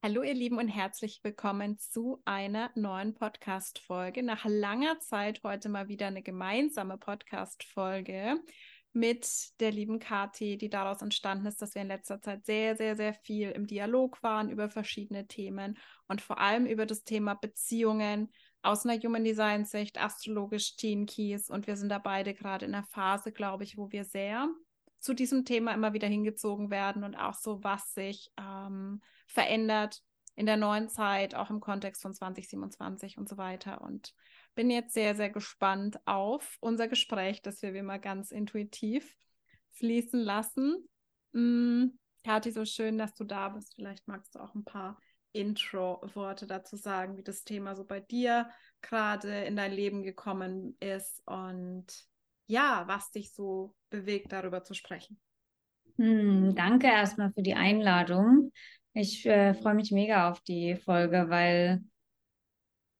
Hallo ihr Lieben und herzlich willkommen zu einer neuen Podcast-Folge. Nach langer Zeit heute mal wieder eine gemeinsame Podcast-Folge mit der lieben Kathi, die daraus entstanden ist, dass wir in letzter Zeit sehr, sehr, sehr viel im Dialog waren über verschiedene Themen und vor allem über das Thema Beziehungen aus einer Human Design Sicht, astrologisch Teen Keys und wir sind da beide gerade in einer Phase, glaube ich, wo wir sehr zu diesem Thema immer wieder hingezogen werden und auch so, was sich ähm, verändert in der neuen Zeit, auch im Kontext von 2027 und so weiter. Und bin jetzt sehr, sehr gespannt auf unser Gespräch, das wir wie immer ganz intuitiv fließen lassen. Mm, Kathi, so schön, dass du da bist. Vielleicht magst du auch ein paar Intro-Worte dazu sagen, wie das Thema so bei dir gerade in dein Leben gekommen ist und ja, was dich so bewegt, darüber zu sprechen. Hm, danke erstmal für die Einladung. Ich äh, freue mich mega auf die Folge, weil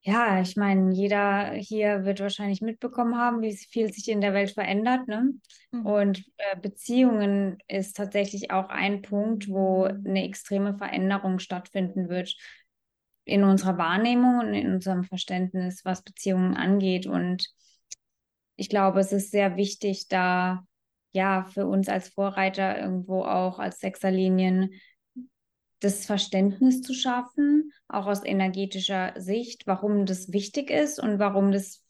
ja, ich meine, jeder hier wird wahrscheinlich mitbekommen haben, wie viel sich in der Welt verändert. Ne? Mhm. Und äh, Beziehungen ist tatsächlich auch ein Punkt, wo eine extreme Veränderung stattfinden wird in unserer Wahrnehmung und in unserem Verständnis, was Beziehungen angeht. Und ich glaube, es ist sehr wichtig, da ja für uns als Vorreiter irgendwo auch als Sechserlinien das Verständnis zu schaffen, auch aus energetischer Sicht, warum das wichtig ist und warum das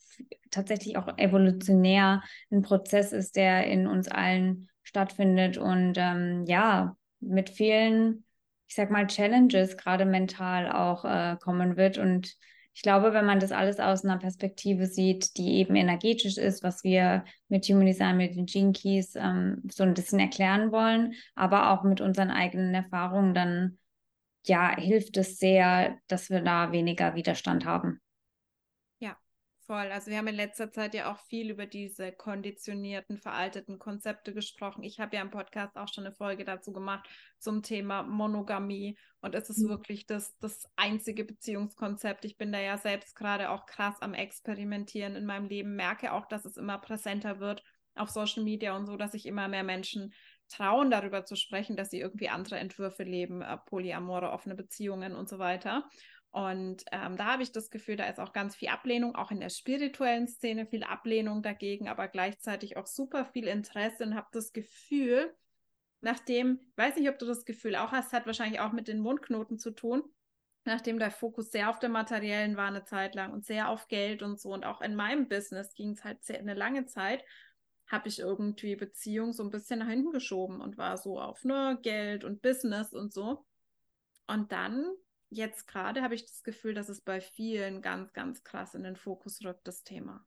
tatsächlich auch evolutionär ein Prozess ist, der in uns allen stattfindet und ähm, ja, mit vielen, ich sag mal, Challenges gerade mental auch äh, kommen wird. Und ich glaube, wenn man das alles aus einer Perspektive sieht, die eben energetisch ist, was wir mit Human Design, mit den Gene Keys ähm, so ein bisschen erklären wollen, aber auch mit unseren eigenen Erfahrungen, dann ja, hilft es sehr, dass wir da weniger Widerstand haben. Voll. Also wir haben in letzter Zeit ja auch viel über diese konditionierten, veralteten Konzepte gesprochen. Ich habe ja im Podcast auch schon eine Folge dazu gemacht zum Thema Monogamie. Und es ist mhm. wirklich das, das einzige Beziehungskonzept. Ich bin da ja selbst gerade auch krass am Experimentieren in meinem Leben, merke auch, dass es immer präsenter wird auf Social Media und so, dass sich immer mehr Menschen trauen, darüber zu sprechen, dass sie irgendwie andere Entwürfe leben, äh, Polyamore, offene Beziehungen und so weiter. Und ähm, da habe ich das Gefühl, da ist auch ganz viel Ablehnung, auch in der spirituellen Szene viel Ablehnung dagegen, aber gleichzeitig auch super viel Interesse und habe das Gefühl, nachdem, weiß nicht, ob du das Gefühl auch hast, hat wahrscheinlich auch mit den Mundknoten zu tun, nachdem der Fokus sehr auf der materiellen war eine Zeit lang und sehr auf Geld und so und auch in meinem Business ging es halt sehr, eine lange Zeit habe ich irgendwie Beziehung so ein bisschen nach hinten geschoben und war so auf ne, Geld und Business und so. Und dann, jetzt gerade, habe ich das Gefühl, dass es bei vielen ganz, ganz krass in den Fokus rückt, das Thema.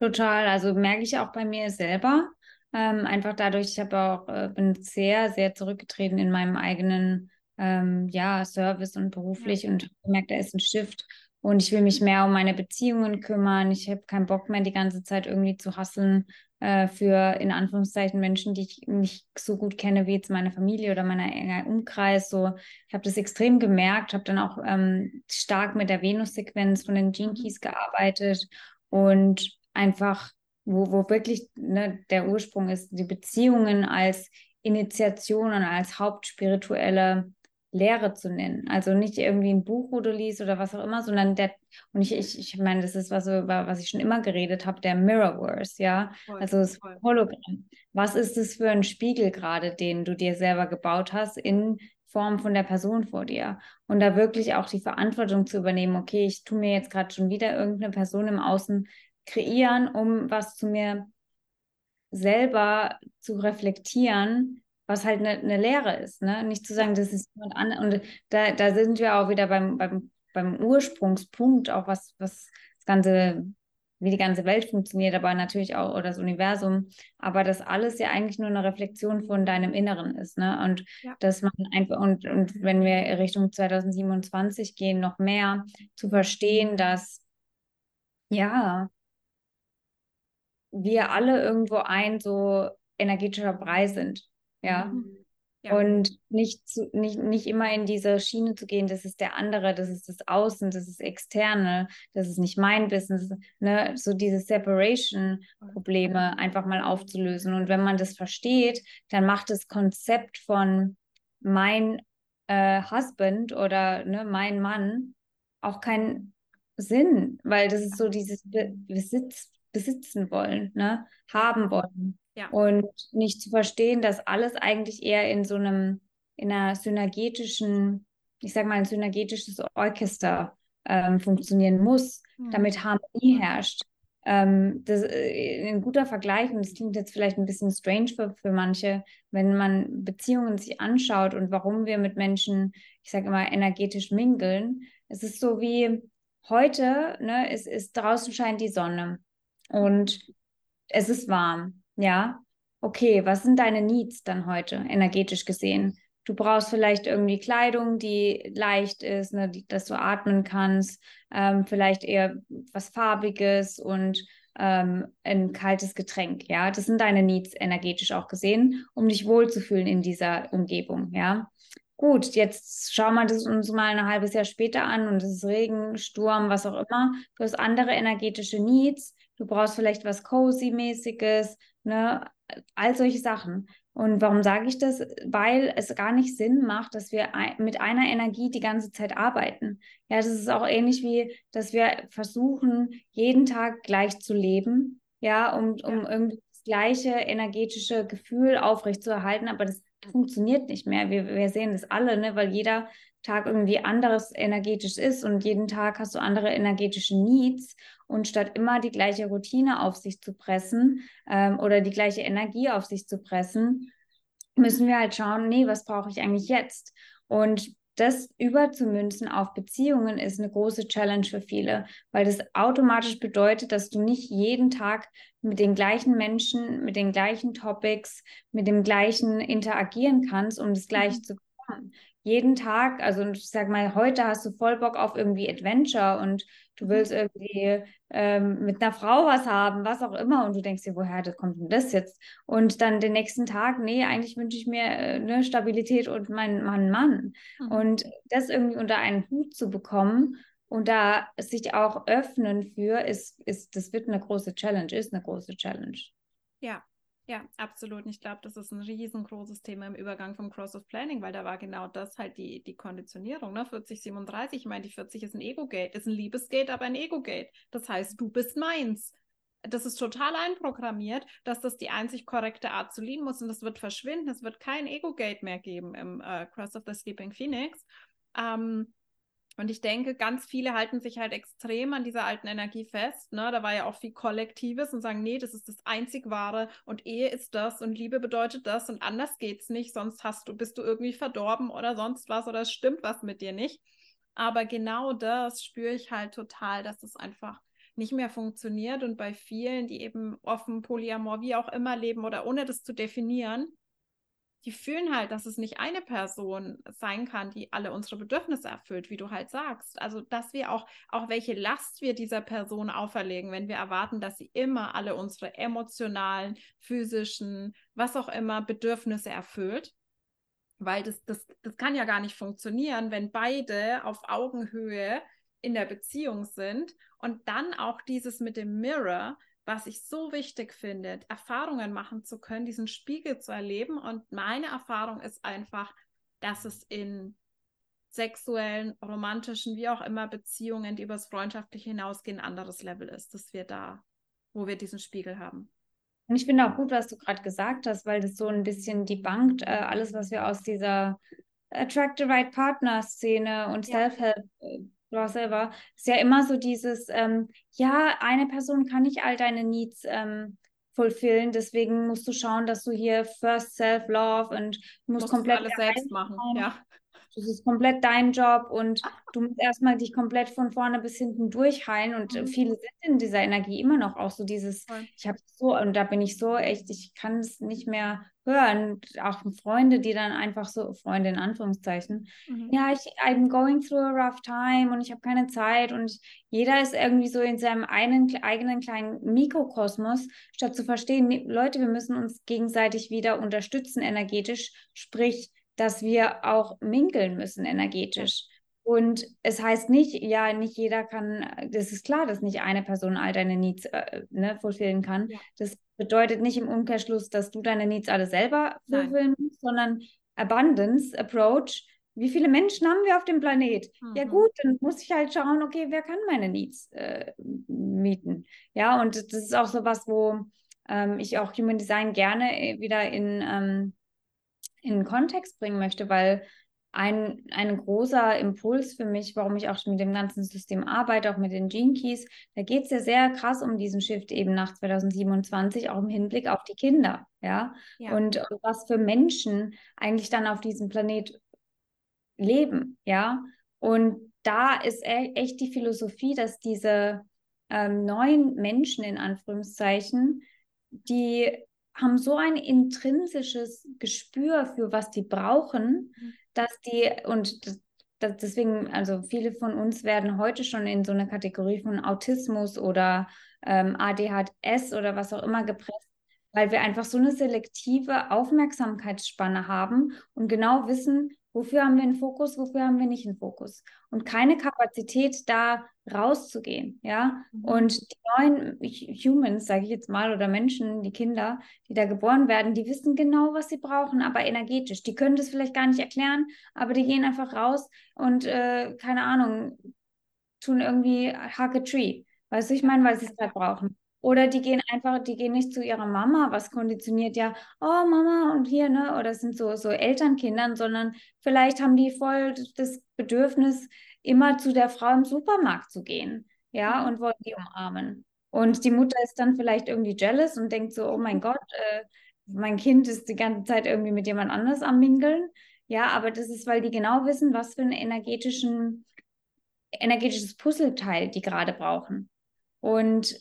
Total, also merke ich auch bei mir selber. Ähm, einfach dadurch, ich habe auch, äh, bin sehr, sehr zurückgetreten in meinem eigenen ähm, ja, Service und beruflich ja. und gemerkt, da ist ein Shift und ich will mich mehr um meine Beziehungen kümmern. Ich habe keinen Bock mehr, die ganze Zeit irgendwie zu hasseln äh, für in Anführungszeichen Menschen, die ich nicht so gut kenne wie jetzt meine Familie oder mein enger Umkreis. So, ich habe das extrem gemerkt, habe dann auch ähm, stark mit der Venus-Sequenz von den Gene Keys gearbeitet und einfach, wo, wo wirklich ne, der Ursprung ist, die Beziehungen als Initiation und als hauptspirituelle Lehre zu nennen. Also nicht irgendwie ein Buch, wo du liest oder was auch immer, sondern der, und ich, ich, ich meine, das ist was, über was ich schon immer geredet habe, der Mirrorverse, ja. Voll, also das voll. Hologramm. Was ist es für ein Spiegel gerade, den du dir selber gebaut hast in Form von der Person vor dir? Und da wirklich auch die Verantwortung zu übernehmen, okay, ich tue mir jetzt gerade schon wieder irgendeine Person im Außen kreieren, um was zu mir selber zu reflektieren, was halt eine, eine Lehre ist, ne? Nicht zu sagen, das ist jemand anderes. Und da, da sind wir auch wieder beim, beim, beim Ursprungspunkt, auch was, was das Ganze, wie die ganze Welt funktioniert, aber natürlich auch, oder das Universum, aber das alles ja eigentlich nur eine Reflexion von deinem Inneren ist, ne? Und ja. dass man einfach, und, und wenn wir Richtung 2027 gehen, noch mehr zu verstehen, dass ja, wir alle irgendwo ein so energetischer Brei sind ja. Mhm. Ja. Und nicht, zu, nicht, nicht immer in diese Schiene zu gehen, das ist der andere, das ist das Außen, das ist Externe, das ist nicht mein Business, ne? so diese Separation-Probleme einfach mal aufzulösen. Und wenn man das versteht, dann macht das Konzept von mein äh, Husband oder ne, mein Mann auch keinen Sinn, weil das ist so dieses Be Besitz, besitzen wollen, ne, haben wollen. Ja. Und nicht zu verstehen, dass alles eigentlich eher in so einem, in einer synergetischen, ich sag mal, ein synergetisches Orchester ähm, funktionieren muss, mhm. damit Harmonie herrscht. Ähm, das äh, ein guter Vergleich, und das klingt jetzt vielleicht ein bisschen strange für, für manche, wenn man Beziehungen sich anschaut und warum wir mit Menschen, ich sage immer, energetisch mingeln. Es ist so wie heute, ne, es ist draußen scheint die Sonne und es ist warm, ja. Okay, was sind deine Needs dann heute, energetisch gesehen? Du brauchst vielleicht irgendwie Kleidung, die leicht ist, ne, die, dass du atmen kannst, ähm, vielleicht eher was Farbiges und ähm, ein kaltes Getränk. Ja, das sind deine Needs energetisch auch gesehen, um dich wohlzufühlen in dieser Umgebung. Ja, gut, jetzt schauen wir das uns mal ein halbes Jahr später an und es ist Regen, Sturm, was auch immer. Du hast andere energetische Needs. Du brauchst vielleicht was Cozy-mäßiges, ne? all solche Sachen. Und warum sage ich das? Weil es gar nicht Sinn macht, dass wir mit einer Energie die ganze Zeit arbeiten. Ja, das ist auch ähnlich wie, dass wir versuchen, jeden Tag gleich zu leben, ja, um, um ja. irgendwie das gleiche energetische Gefühl aufrechtzuerhalten, aber das funktioniert nicht mehr. Wir, wir sehen das alle, ne, weil jeder Tag irgendwie anderes energetisch ist und jeden Tag hast du andere energetische Needs und statt immer die gleiche Routine auf sich zu pressen ähm, oder die gleiche Energie auf sich zu pressen, müssen wir halt schauen, nee, was brauche ich eigentlich jetzt? Und das überzumünzen auf Beziehungen ist eine große Challenge für viele, weil das automatisch bedeutet, dass du nicht jeden Tag mit den gleichen Menschen, mit den gleichen Topics, mit dem gleichen interagieren kannst, um das Gleiche mhm. zu bekommen jeden Tag, also ich sag mal, heute hast du voll Bock auf irgendwie Adventure und du mhm. willst irgendwie ähm, mit einer Frau was haben, was auch immer, und du denkst dir, woher kommt denn das jetzt? Und dann den nächsten Tag, nee, eigentlich wünsche ich mir äh, eine Stabilität und meinen Mann, Mann. Mhm. Und das irgendwie unter einen Hut zu bekommen und da sich auch öffnen für, ist, ist, das wird eine große Challenge, ist eine große Challenge. Ja, ja, absolut. Ich glaube, das ist ein riesengroßes Thema im Übergang vom Cross of Planning, weil da war genau das halt die, die Konditionierung, ne? 40, 37. Ich meine, die 40 ist ein Ego-Gate, ist ein Liebesgate, aber ein Ego-Gate. Das heißt, du bist meins. Das ist total einprogrammiert, dass das die einzig korrekte Art zu lieben muss und das wird verschwinden. Es wird kein Ego-Gate mehr geben im äh, Cross of the Sleeping Phoenix. Ähm, und ich denke, ganz viele halten sich halt extrem an dieser alten Energie fest. Ne? Da war ja auch viel Kollektives und sagen, nee, das ist das einzig Wahre und Ehe ist das und Liebe bedeutet das und anders geht's nicht, sonst hast du, bist du irgendwie verdorben oder sonst was oder es stimmt was mit dir nicht. Aber genau das spüre ich halt total, dass es einfach nicht mehr funktioniert und bei vielen, die eben offen, Polyamor, wie auch immer leben oder ohne das zu definieren, die fühlen halt, dass es nicht eine Person sein kann, die alle unsere Bedürfnisse erfüllt, wie du halt sagst. Also, dass wir auch, auch welche Last wir dieser Person auferlegen, wenn wir erwarten, dass sie immer alle unsere emotionalen, physischen, was auch immer Bedürfnisse erfüllt. Weil das, das, das kann ja gar nicht funktionieren, wenn beide auf Augenhöhe in der Beziehung sind und dann auch dieses mit dem Mirror, was ich so wichtig finde, Erfahrungen machen zu können, diesen Spiegel zu erleben. Und meine Erfahrung ist einfach, dass es in sexuellen, romantischen, wie auch immer Beziehungen, die übers Freundschaftliche hinausgehen, ein anderes Level ist, dass wir da, wo wir diesen Spiegel haben. Und ich finde auch gut, was du gerade gesagt hast, weil das so ein bisschen debunked, äh, alles, was wir aus dieser Attract the Right Partner Szene und ja. Self-Help äh, du auch selber, ist ja immer so dieses, ähm, ja, eine Person kann nicht all deine Needs ähm, fulfillen, deswegen musst du schauen, dass du hier First Self-Love und du musst, musst komplett alles selbst machen, ja. Das ist komplett dein Job und du musst erstmal dich komplett von vorne bis hinten durchheilen und mhm. viele sind in dieser Energie immer noch auch so dieses, ich habe so, und da bin ich so echt, ich kann es nicht mehr hören, auch Freunde, die dann einfach so, Freunde in Anführungszeichen, mhm. ja, ich, I'm going through a rough time und ich habe keine Zeit und jeder ist irgendwie so in seinem einen, eigenen kleinen Mikrokosmos, statt zu verstehen, Leute, wir müssen uns gegenseitig wieder unterstützen energetisch, sprich, dass wir auch minkeln müssen energetisch. Und es heißt nicht, ja, nicht jeder kann, das ist klar, dass nicht eine Person all deine Needs äh, ne, fulfillen kann. Ja. Das bedeutet nicht im Umkehrschluss, dass du deine Needs alle selber fulfillen musst, sondern Abundance Approach Wie viele Menschen haben wir auf dem Planet? Mhm. Ja gut, dann muss ich halt schauen, okay, wer kann meine Needs äh, mieten? Ja, und das ist auch so was, wo ähm, ich auch Human Design gerne äh, wieder in, ähm, in Kontext bringen möchte, weil ein, ein großer Impuls für mich, warum ich auch mit dem ganzen System arbeite, auch mit den Gene Keys, da geht es ja sehr krass um diesen Shift eben nach 2027, auch im Hinblick auf die Kinder, ja? ja. Und, und was für Menschen eigentlich dann auf diesem Planet leben, ja. Und da ist e echt die Philosophie, dass diese ähm, neuen Menschen in Anführungszeichen, die haben so ein intrinsisches Gespür für was die brauchen, mhm. Dass die und das, deswegen, also viele von uns werden heute schon in so eine Kategorie von Autismus oder ähm, ADHS oder was auch immer gepresst, weil wir einfach so eine selektive Aufmerksamkeitsspanne haben und genau wissen, Wofür haben wir einen Fokus, wofür haben wir nicht einen Fokus? Und keine Kapazität, da rauszugehen, ja. Mhm. Und die neuen Humans, sage ich jetzt mal, oder Menschen, die Kinder, die da geboren werden, die wissen genau, was sie brauchen, aber energetisch. Die können das vielleicht gar nicht erklären, aber die gehen einfach raus und, äh, keine Ahnung, tun irgendwie hug a tree. Weißt du, ich meine, weil sie es gerade brauchen. Oder die gehen einfach, die gehen nicht zu ihrer Mama, was konditioniert ja, oh Mama und hier, ne? Oder sind so, so Elternkindern, sondern vielleicht haben die voll das Bedürfnis, immer zu der Frau im Supermarkt zu gehen, ja, mhm. und wollen die umarmen. Und die Mutter ist dann vielleicht irgendwie jealous und denkt so, oh mein Gott, äh, mein Kind ist die ganze Zeit irgendwie mit jemand anders am Mingeln. Ja, aber das ist, weil die genau wissen, was für ein energetischen, energetisches Puzzleteil die gerade brauchen. Und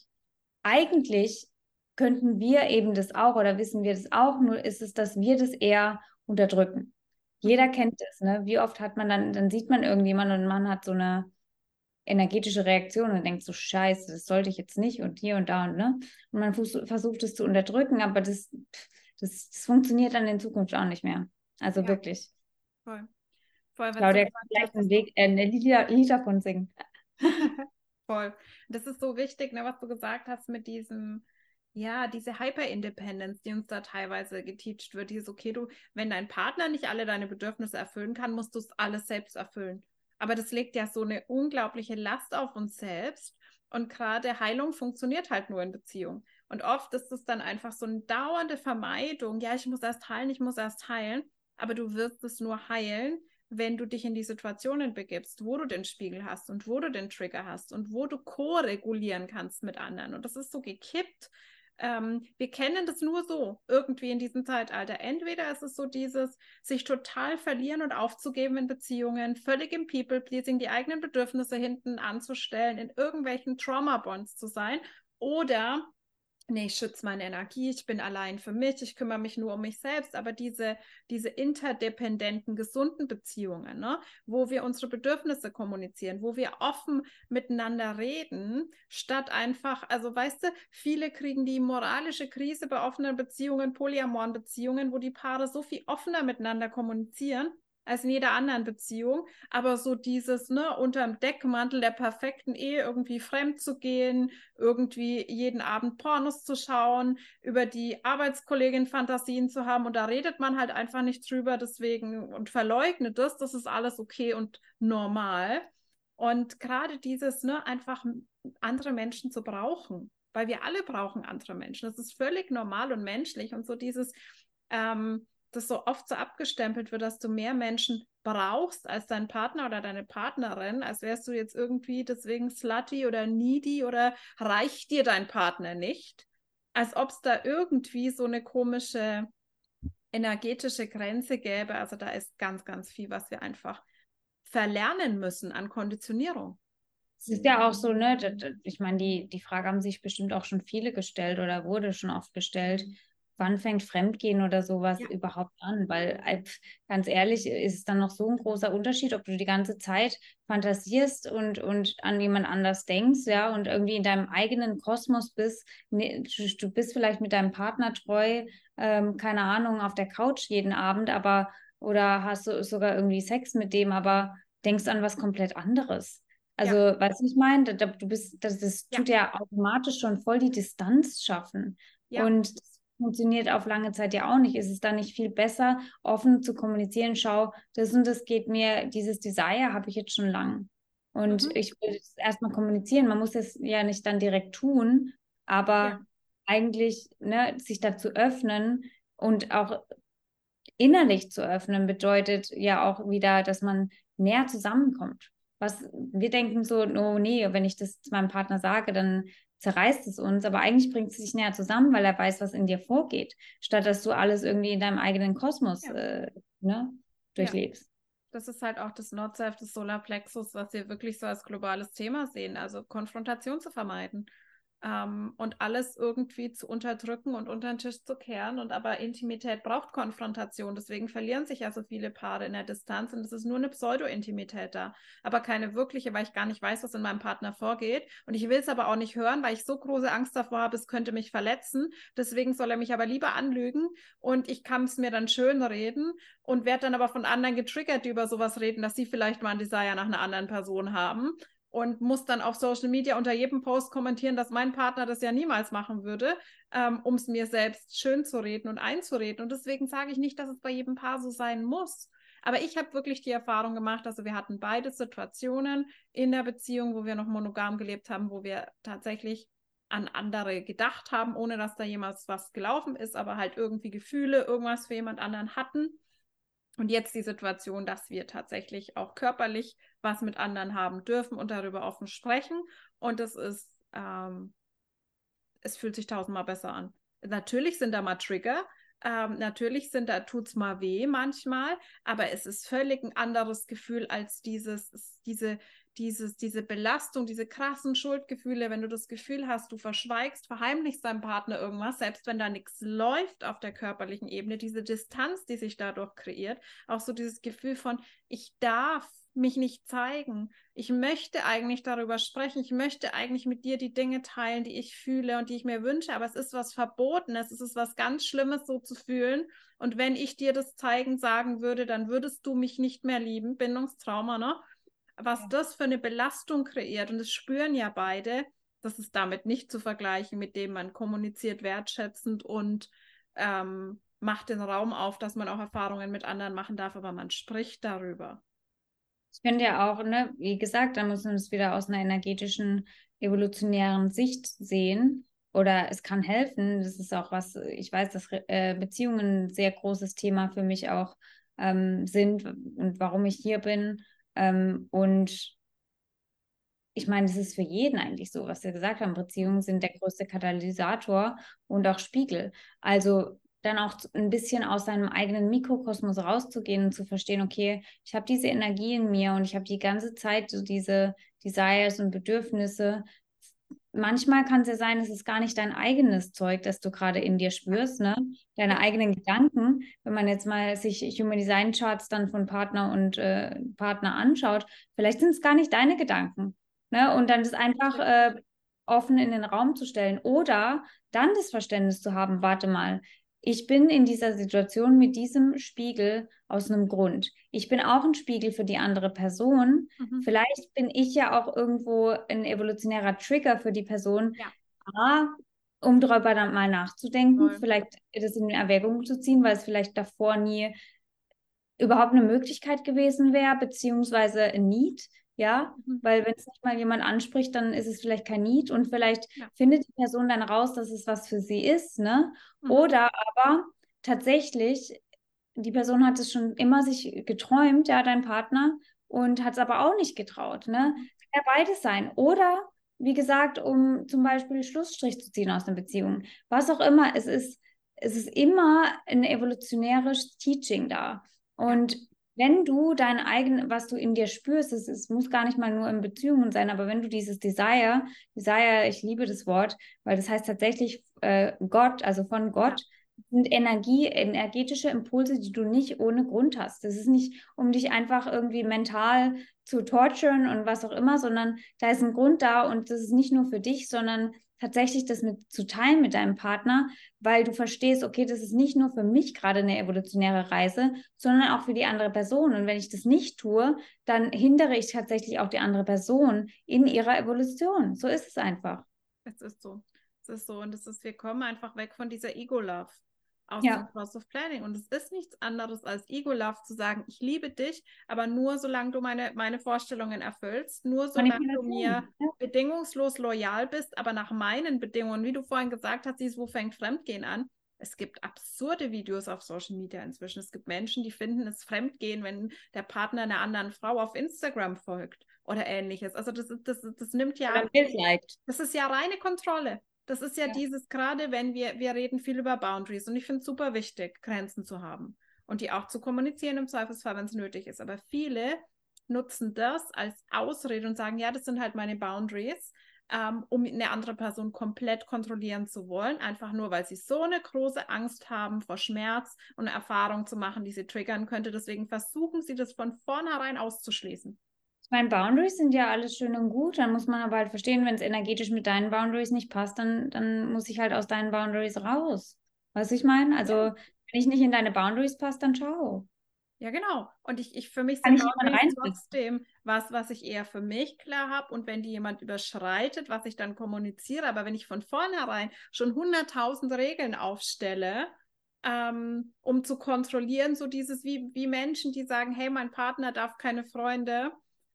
eigentlich könnten wir eben das auch oder wissen wir das auch, nur ist es, dass wir das eher unterdrücken. Jeder kennt das, ne? Wie oft hat man dann, dann sieht man irgendjemanden und man hat so eine energetische Reaktion und denkt so, scheiße, das sollte ich jetzt nicht und hier und da und ne? Und man versucht es zu unterdrücken, aber das, das, das, funktioniert dann in Zukunft auch nicht mehr. Also ja. wirklich. Voll. Voll Claudia kann gleich einen Weg, äh, Lieder, Lied davon singen. Voll. Das ist so wichtig, ne, was du gesagt hast mit diesem, ja, diese Hyper-Independence, die uns da teilweise geteacht wird, die ist okay, du, wenn dein Partner nicht alle deine Bedürfnisse erfüllen kann, musst du es alles selbst erfüllen. Aber das legt ja so eine unglaubliche Last auf uns selbst. Und gerade Heilung funktioniert halt nur in Beziehung. Und oft ist es dann einfach so eine dauernde Vermeidung. Ja, ich muss erst heilen, ich muss erst heilen. Aber du wirst es nur heilen, wenn du dich in die Situationen begibst, wo du den Spiegel hast und wo du den Trigger hast und wo du co-regulieren kannst mit anderen. Und das ist so gekippt. Ähm, wir kennen das nur so irgendwie in diesem Zeitalter. Entweder ist es so dieses sich total verlieren und aufzugeben in Beziehungen, völlig im People-Pleasing, die eigenen Bedürfnisse hinten anzustellen, in irgendwelchen Trauma-Bonds zu sein, oder nee, ich schütze meine Energie, ich bin allein für mich, ich kümmere mich nur um mich selbst, aber diese, diese interdependenten, gesunden Beziehungen, ne, wo wir unsere Bedürfnisse kommunizieren, wo wir offen miteinander reden, statt einfach, also weißt du, viele kriegen die moralische Krise bei offenen Beziehungen, polyamoren Beziehungen, wo die Paare so viel offener miteinander kommunizieren, als in jeder anderen Beziehung. Aber so dieses, ne, unter dem Deckmantel der perfekten Ehe irgendwie fremd zu gehen, irgendwie jeden Abend Pornos zu schauen, über die Arbeitskollegin Fantasien zu haben und da redet man halt einfach nicht drüber, deswegen und verleugnet das, das ist alles okay und normal. Und gerade dieses, ne, einfach andere Menschen zu brauchen, weil wir alle brauchen andere Menschen. Das ist völlig normal und menschlich und so dieses, ähm, das so oft so abgestempelt wird, dass du mehr Menschen brauchst als dein Partner oder deine Partnerin, als wärst du jetzt irgendwie deswegen slutty oder needy oder reicht dir dein Partner nicht, als ob es da irgendwie so eine komische energetische Grenze gäbe. Also da ist ganz, ganz viel, was wir einfach verlernen müssen an Konditionierung. Es ist ja auch so, ne, ich meine, die, die Frage haben sich bestimmt auch schon viele gestellt oder wurde schon oft gestellt wann fängt Fremdgehen oder sowas ja. überhaupt an? Weil äh, ganz ehrlich, ist es dann noch so ein großer Unterschied, ob du die ganze Zeit fantasierst und, und an jemand anders denkst, ja, und irgendwie in deinem eigenen Kosmos bist. Ne, du bist vielleicht mit deinem Partner treu, ähm, keine Ahnung, auf der Couch jeden Abend, aber oder hast du sogar irgendwie Sex mit dem, aber denkst an was komplett anderes. Also, ja. weißt du, ich meine, du bist, das, das ja. tut ja automatisch schon voll die Distanz schaffen. Ja. Und funktioniert auf lange Zeit ja auch nicht. Ist es dann nicht viel besser, offen zu kommunizieren? Schau, das und das geht mir, dieses Desire habe ich jetzt schon lang. Und mhm. ich will es erstmal kommunizieren. Man muss es ja nicht dann direkt tun, aber ja. eigentlich ne, sich dazu öffnen und auch innerlich zu öffnen, bedeutet ja auch wieder, dass man näher zusammenkommt. Was wir denken so, oh nee, wenn ich das zu meinem Partner sage, dann zerreißt es uns, aber eigentlich bringt es sich näher zusammen, weil er weiß, was in dir vorgeht, statt dass du alles irgendwie in deinem eigenen Kosmos ja. äh, ne, durchlebst. Ja. Das ist halt auch das Nordself des Solarplexus, was wir wirklich so als globales Thema sehen, also Konfrontation zu vermeiden ähm, und alles irgendwie zu unterdrücken und unter den Tisch zu kehren. Und aber Intimität braucht Konfrontation. Deswegen verlieren sich ja so viele Paare in der Distanz. Und es ist nur eine Pseudo-Intimität da, aber keine wirkliche, weil ich gar nicht weiß, was in meinem Partner vorgeht. Und ich will es aber auch nicht hören, weil ich so große Angst davor habe, es könnte mich verletzen. Deswegen soll er mich aber lieber anlügen und ich kann es mir dann schön reden und werde dann aber von anderen getriggert, die über sowas reden, dass sie vielleicht mal ein Desire nach einer anderen Person haben und muss dann auf Social Media unter jedem Post kommentieren, dass mein Partner das ja niemals machen würde, ähm, um es mir selbst schön zu reden und einzureden. Und deswegen sage ich nicht, dass es bei jedem Paar so sein muss. Aber ich habe wirklich die Erfahrung gemacht, also wir hatten beide Situationen in der Beziehung, wo wir noch monogam gelebt haben, wo wir tatsächlich an andere gedacht haben, ohne dass da jemals was gelaufen ist, aber halt irgendwie Gefühle, irgendwas für jemand anderen hatten. Und jetzt die Situation, dass wir tatsächlich auch körperlich was mit anderen haben dürfen und darüber offen sprechen. Und es ist, ähm, es fühlt sich tausendmal besser an. Natürlich sind da mal Trigger, ähm, natürlich sind da, tut es mal weh manchmal, aber es ist völlig ein anderes Gefühl als dieses, diese, dieses, diese Belastung, diese krassen Schuldgefühle, wenn du das Gefühl hast, du verschweigst, verheimlichst deinem Partner irgendwas, selbst wenn da nichts läuft auf der körperlichen Ebene, diese Distanz, die sich dadurch kreiert, auch so dieses Gefühl von, ich darf mich nicht zeigen. Ich möchte eigentlich darüber sprechen. Ich möchte eigentlich mit dir die Dinge teilen, die ich fühle und die ich mir wünsche. Aber es ist was Verbotenes. Es ist was ganz Schlimmes, so zu fühlen. Und wenn ich dir das zeigen sagen würde, dann würdest du mich nicht mehr lieben. Bindungstrauma, ne? Was das für eine Belastung kreiert. Und das spüren ja beide. Das ist damit nicht zu vergleichen, mit dem man kommuniziert wertschätzend und ähm, macht den Raum auf, dass man auch Erfahrungen mit anderen machen darf, aber man spricht darüber. Ich finde ja auch, ne, wie gesagt, da muss man es wieder aus einer energetischen, evolutionären Sicht sehen. Oder es kann helfen. Das ist auch was, ich weiß, dass äh, Beziehungen ein sehr großes Thema für mich auch ähm, sind und warum ich hier bin. Ähm, und ich meine, das ist für jeden eigentlich so, was wir gesagt haben. Beziehungen sind der größte Katalysator und auch Spiegel. Also dann auch ein bisschen aus seinem eigenen Mikrokosmos rauszugehen und zu verstehen, okay, ich habe diese Energie in mir und ich habe die ganze Zeit so diese Desires und Bedürfnisse manchmal kann es ja sein, es ist gar nicht dein eigenes Zeug, das du gerade in dir spürst, ne? Deine eigenen Gedanken. Wenn man jetzt mal sich Human Design Charts dann von Partner und äh, Partner anschaut, vielleicht sind es gar nicht deine Gedanken. Ne? Und dann das einfach äh, offen in den Raum zu stellen. Oder dann das Verständnis zu haben, warte mal, ich bin in dieser Situation mit diesem Spiegel aus einem Grund. Ich bin auch ein Spiegel für die andere Person. Mhm. Vielleicht bin ich ja auch irgendwo ein evolutionärer Trigger für die Person. Ja. A, um darüber dann mal nachzudenken, Voll. vielleicht das in Erwägung zu ziehen, weil es vielleicht davor nie überhaupt eine Möglichkeit gewesen wäre, beziehungsweise ein Need. Ja, mhm. weil wenn es nicht mal jemand anspricht, dann ist es vielleicht kein Need und vielleicht ja. findet die Person dann raus, dass es was für sie ist, ne? Mhm. Oder aber tatsächlich, die Person hat es schon immer sich geträumt, ja, dein Partner, und hat es aber auch nicht getraut, ne? Mhm. Kann ja beides sein. Oder, wie gesagt, um zum Beispiel Schlussstrich zu ziehen aus einer Beziehung. Was auch immer, es ist, es ist immer ein evolutionäres Teaching da. Und wenn du dein eigen, was du in dir spürst, es, es muss gar nicht mal nur in Beziehungen sein, aber wenn du dieses Desire, Desire, ich liebe das Wort, weil das heißt tatsächlich äh, Gott, also von Gott, sind Energie, energetische Impulse, die du nicht ohne Grund hast. Das ist nicht, um dich einfach irgendwie mental zu torturen und was auch immer, sondern da ist ein Grund da und das ist nicht nur für dich, sondern tatsächlich das mit zu teilen mit deinem Partner, weil du verstehst, okay, das ist nicht nur für mich gerade eine evolutionäre Reise, sondern auch für die andere Person. Und wenn ich das nicht tue, dann hindere ich tatsächlich auch die andere Person in ihrer Evolution. So ist es einfach. Es ist so. Es ist so und es ist, wir kommen einfach weg von dieser Ego-Love aus Ja. dem Cross of Planning. Und es ist nichts anderes als Ego-Love zu sagen, ich liebe dich, aber nur solange du meine, meine Vorstellungen erfüllst, nur solange du mir Ja. bedingungslos loyal bist, aber nach meinen Bedingungen, wie du vorhin gesagt hast, dieses, wo fängt Fremdgehen an? Es gibt absurde Videos auf Social Media inzwischen. Es gibt Menschen, die finden es Fremdgehen, wenn der Partner einer anderen Frau auf Instagram folgt oder ähnliches. Also das, das, das nimmt ja das ist ja reine Kontrolle. Das ist ja, Ja. dieses, gerade wenn wir, wir reden viel über Boundaries und ich finde es super wichtig, Grenzen zu haben und die auch zu kommunizieren im Zweifelsfall, wenn es nötig ist. Aber viele nutzen das als Ausrede und sagen, ja, das sind halt meine Boundaries, ähm, um eine andere Person komplett kontrollieren zu wollen, einfach nur, weil sie so eine große Angst haben vor Schmerz und eine Erfahrung zu machen, die sie triggern könnte. Deswegen versuchen sie das von vornherein auszuschließen. Meine, Boundaries sind ja alles schön und gut. Dann muss man aber halt verstehen, wenn es energetisch mit deinen Boundaries nicht passt, dann, dann muss ich halt aus deinen Boundaries raus. Weißt du, ich meine? Also, Ja. wenn ich nicht in deine Boundaries passe, dann ciao. Ja, genau. Und ich, ich für mich Kann sind ich jemand Boundaries trotzdem was, was ich eher für mich klar habe. Und wenn die jemand überschreitet, was ich dann kommuniziere, aber wenn ich von vornherein schon 100.000 Regeln aufstelle, ähm, um zu kontrollieren, so dieses wie, wie Menschen, die sagen, hey, mein Partner darf keine Freunde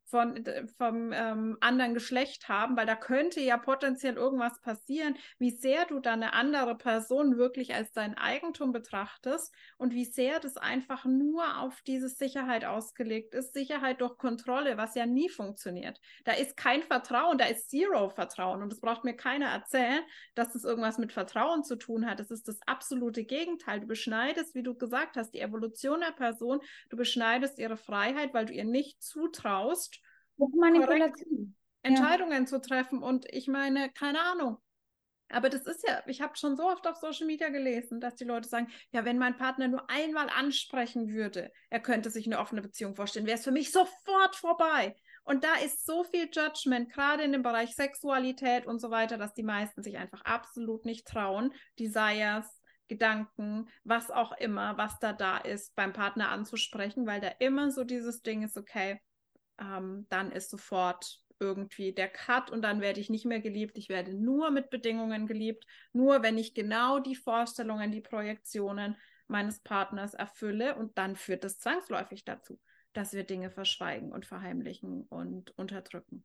von, vom ähm, anderen Geschlecht haben, weil da könnte ja potenziell irgendwas passieren, wie sehr du dann eine andere Person wirklich als dein Eigentum betrachtest und wie sehr das einfach nur auf diese Sicherheit ausgelegt ist. Sicherheit durch Kontrolle, was ja nie funktioniert. Da ist kein Vertrauen, da ist Zero Vertrauen und es braucht mir keiner erzählen, dass das irgendwas mit Vertrauen zu tun hat. Es ist das absolute Gegenteil. Du beschneidest, wie du gesagt hast, die Evolution der Person, du beschneidest ihre Freiheit, weil du ihr nicht zutraust, Manipulation. Entscheidungen zu treffen. Und ich meine, keine Ahnung. Aber das ist ja, ich habe schon so oft auf Social Media gelesen, dass die Leute sagen, ja, wenn mein Partner nur einmal ansprechen würde, er könnte sich eine offene Beziehung vorstellen, wäre es für mich sofort vorbei. Und da ist so viel Judgment, gerade in dem Bereich Sexualität und so weiter, dass die meisten sich einfach absolut nicht trauen, Desires, Gedanken, was auch immer, was da da ist, beim Partner anzusprechen, weil da immer so dieses Ding ist, okay, ähm, dann ist sofort irgendwie der Cut und dann werde ich nicht mehr geliebt. Ich werde nur mit Bedingungen geliebt, nur wenn ich genau die Vorstellungen, die Projektionen meines Partners erfülle und dann führt das zwangsläufig dazu, dass wir Dinge verschweigen und verheimlichen und unterdrücken.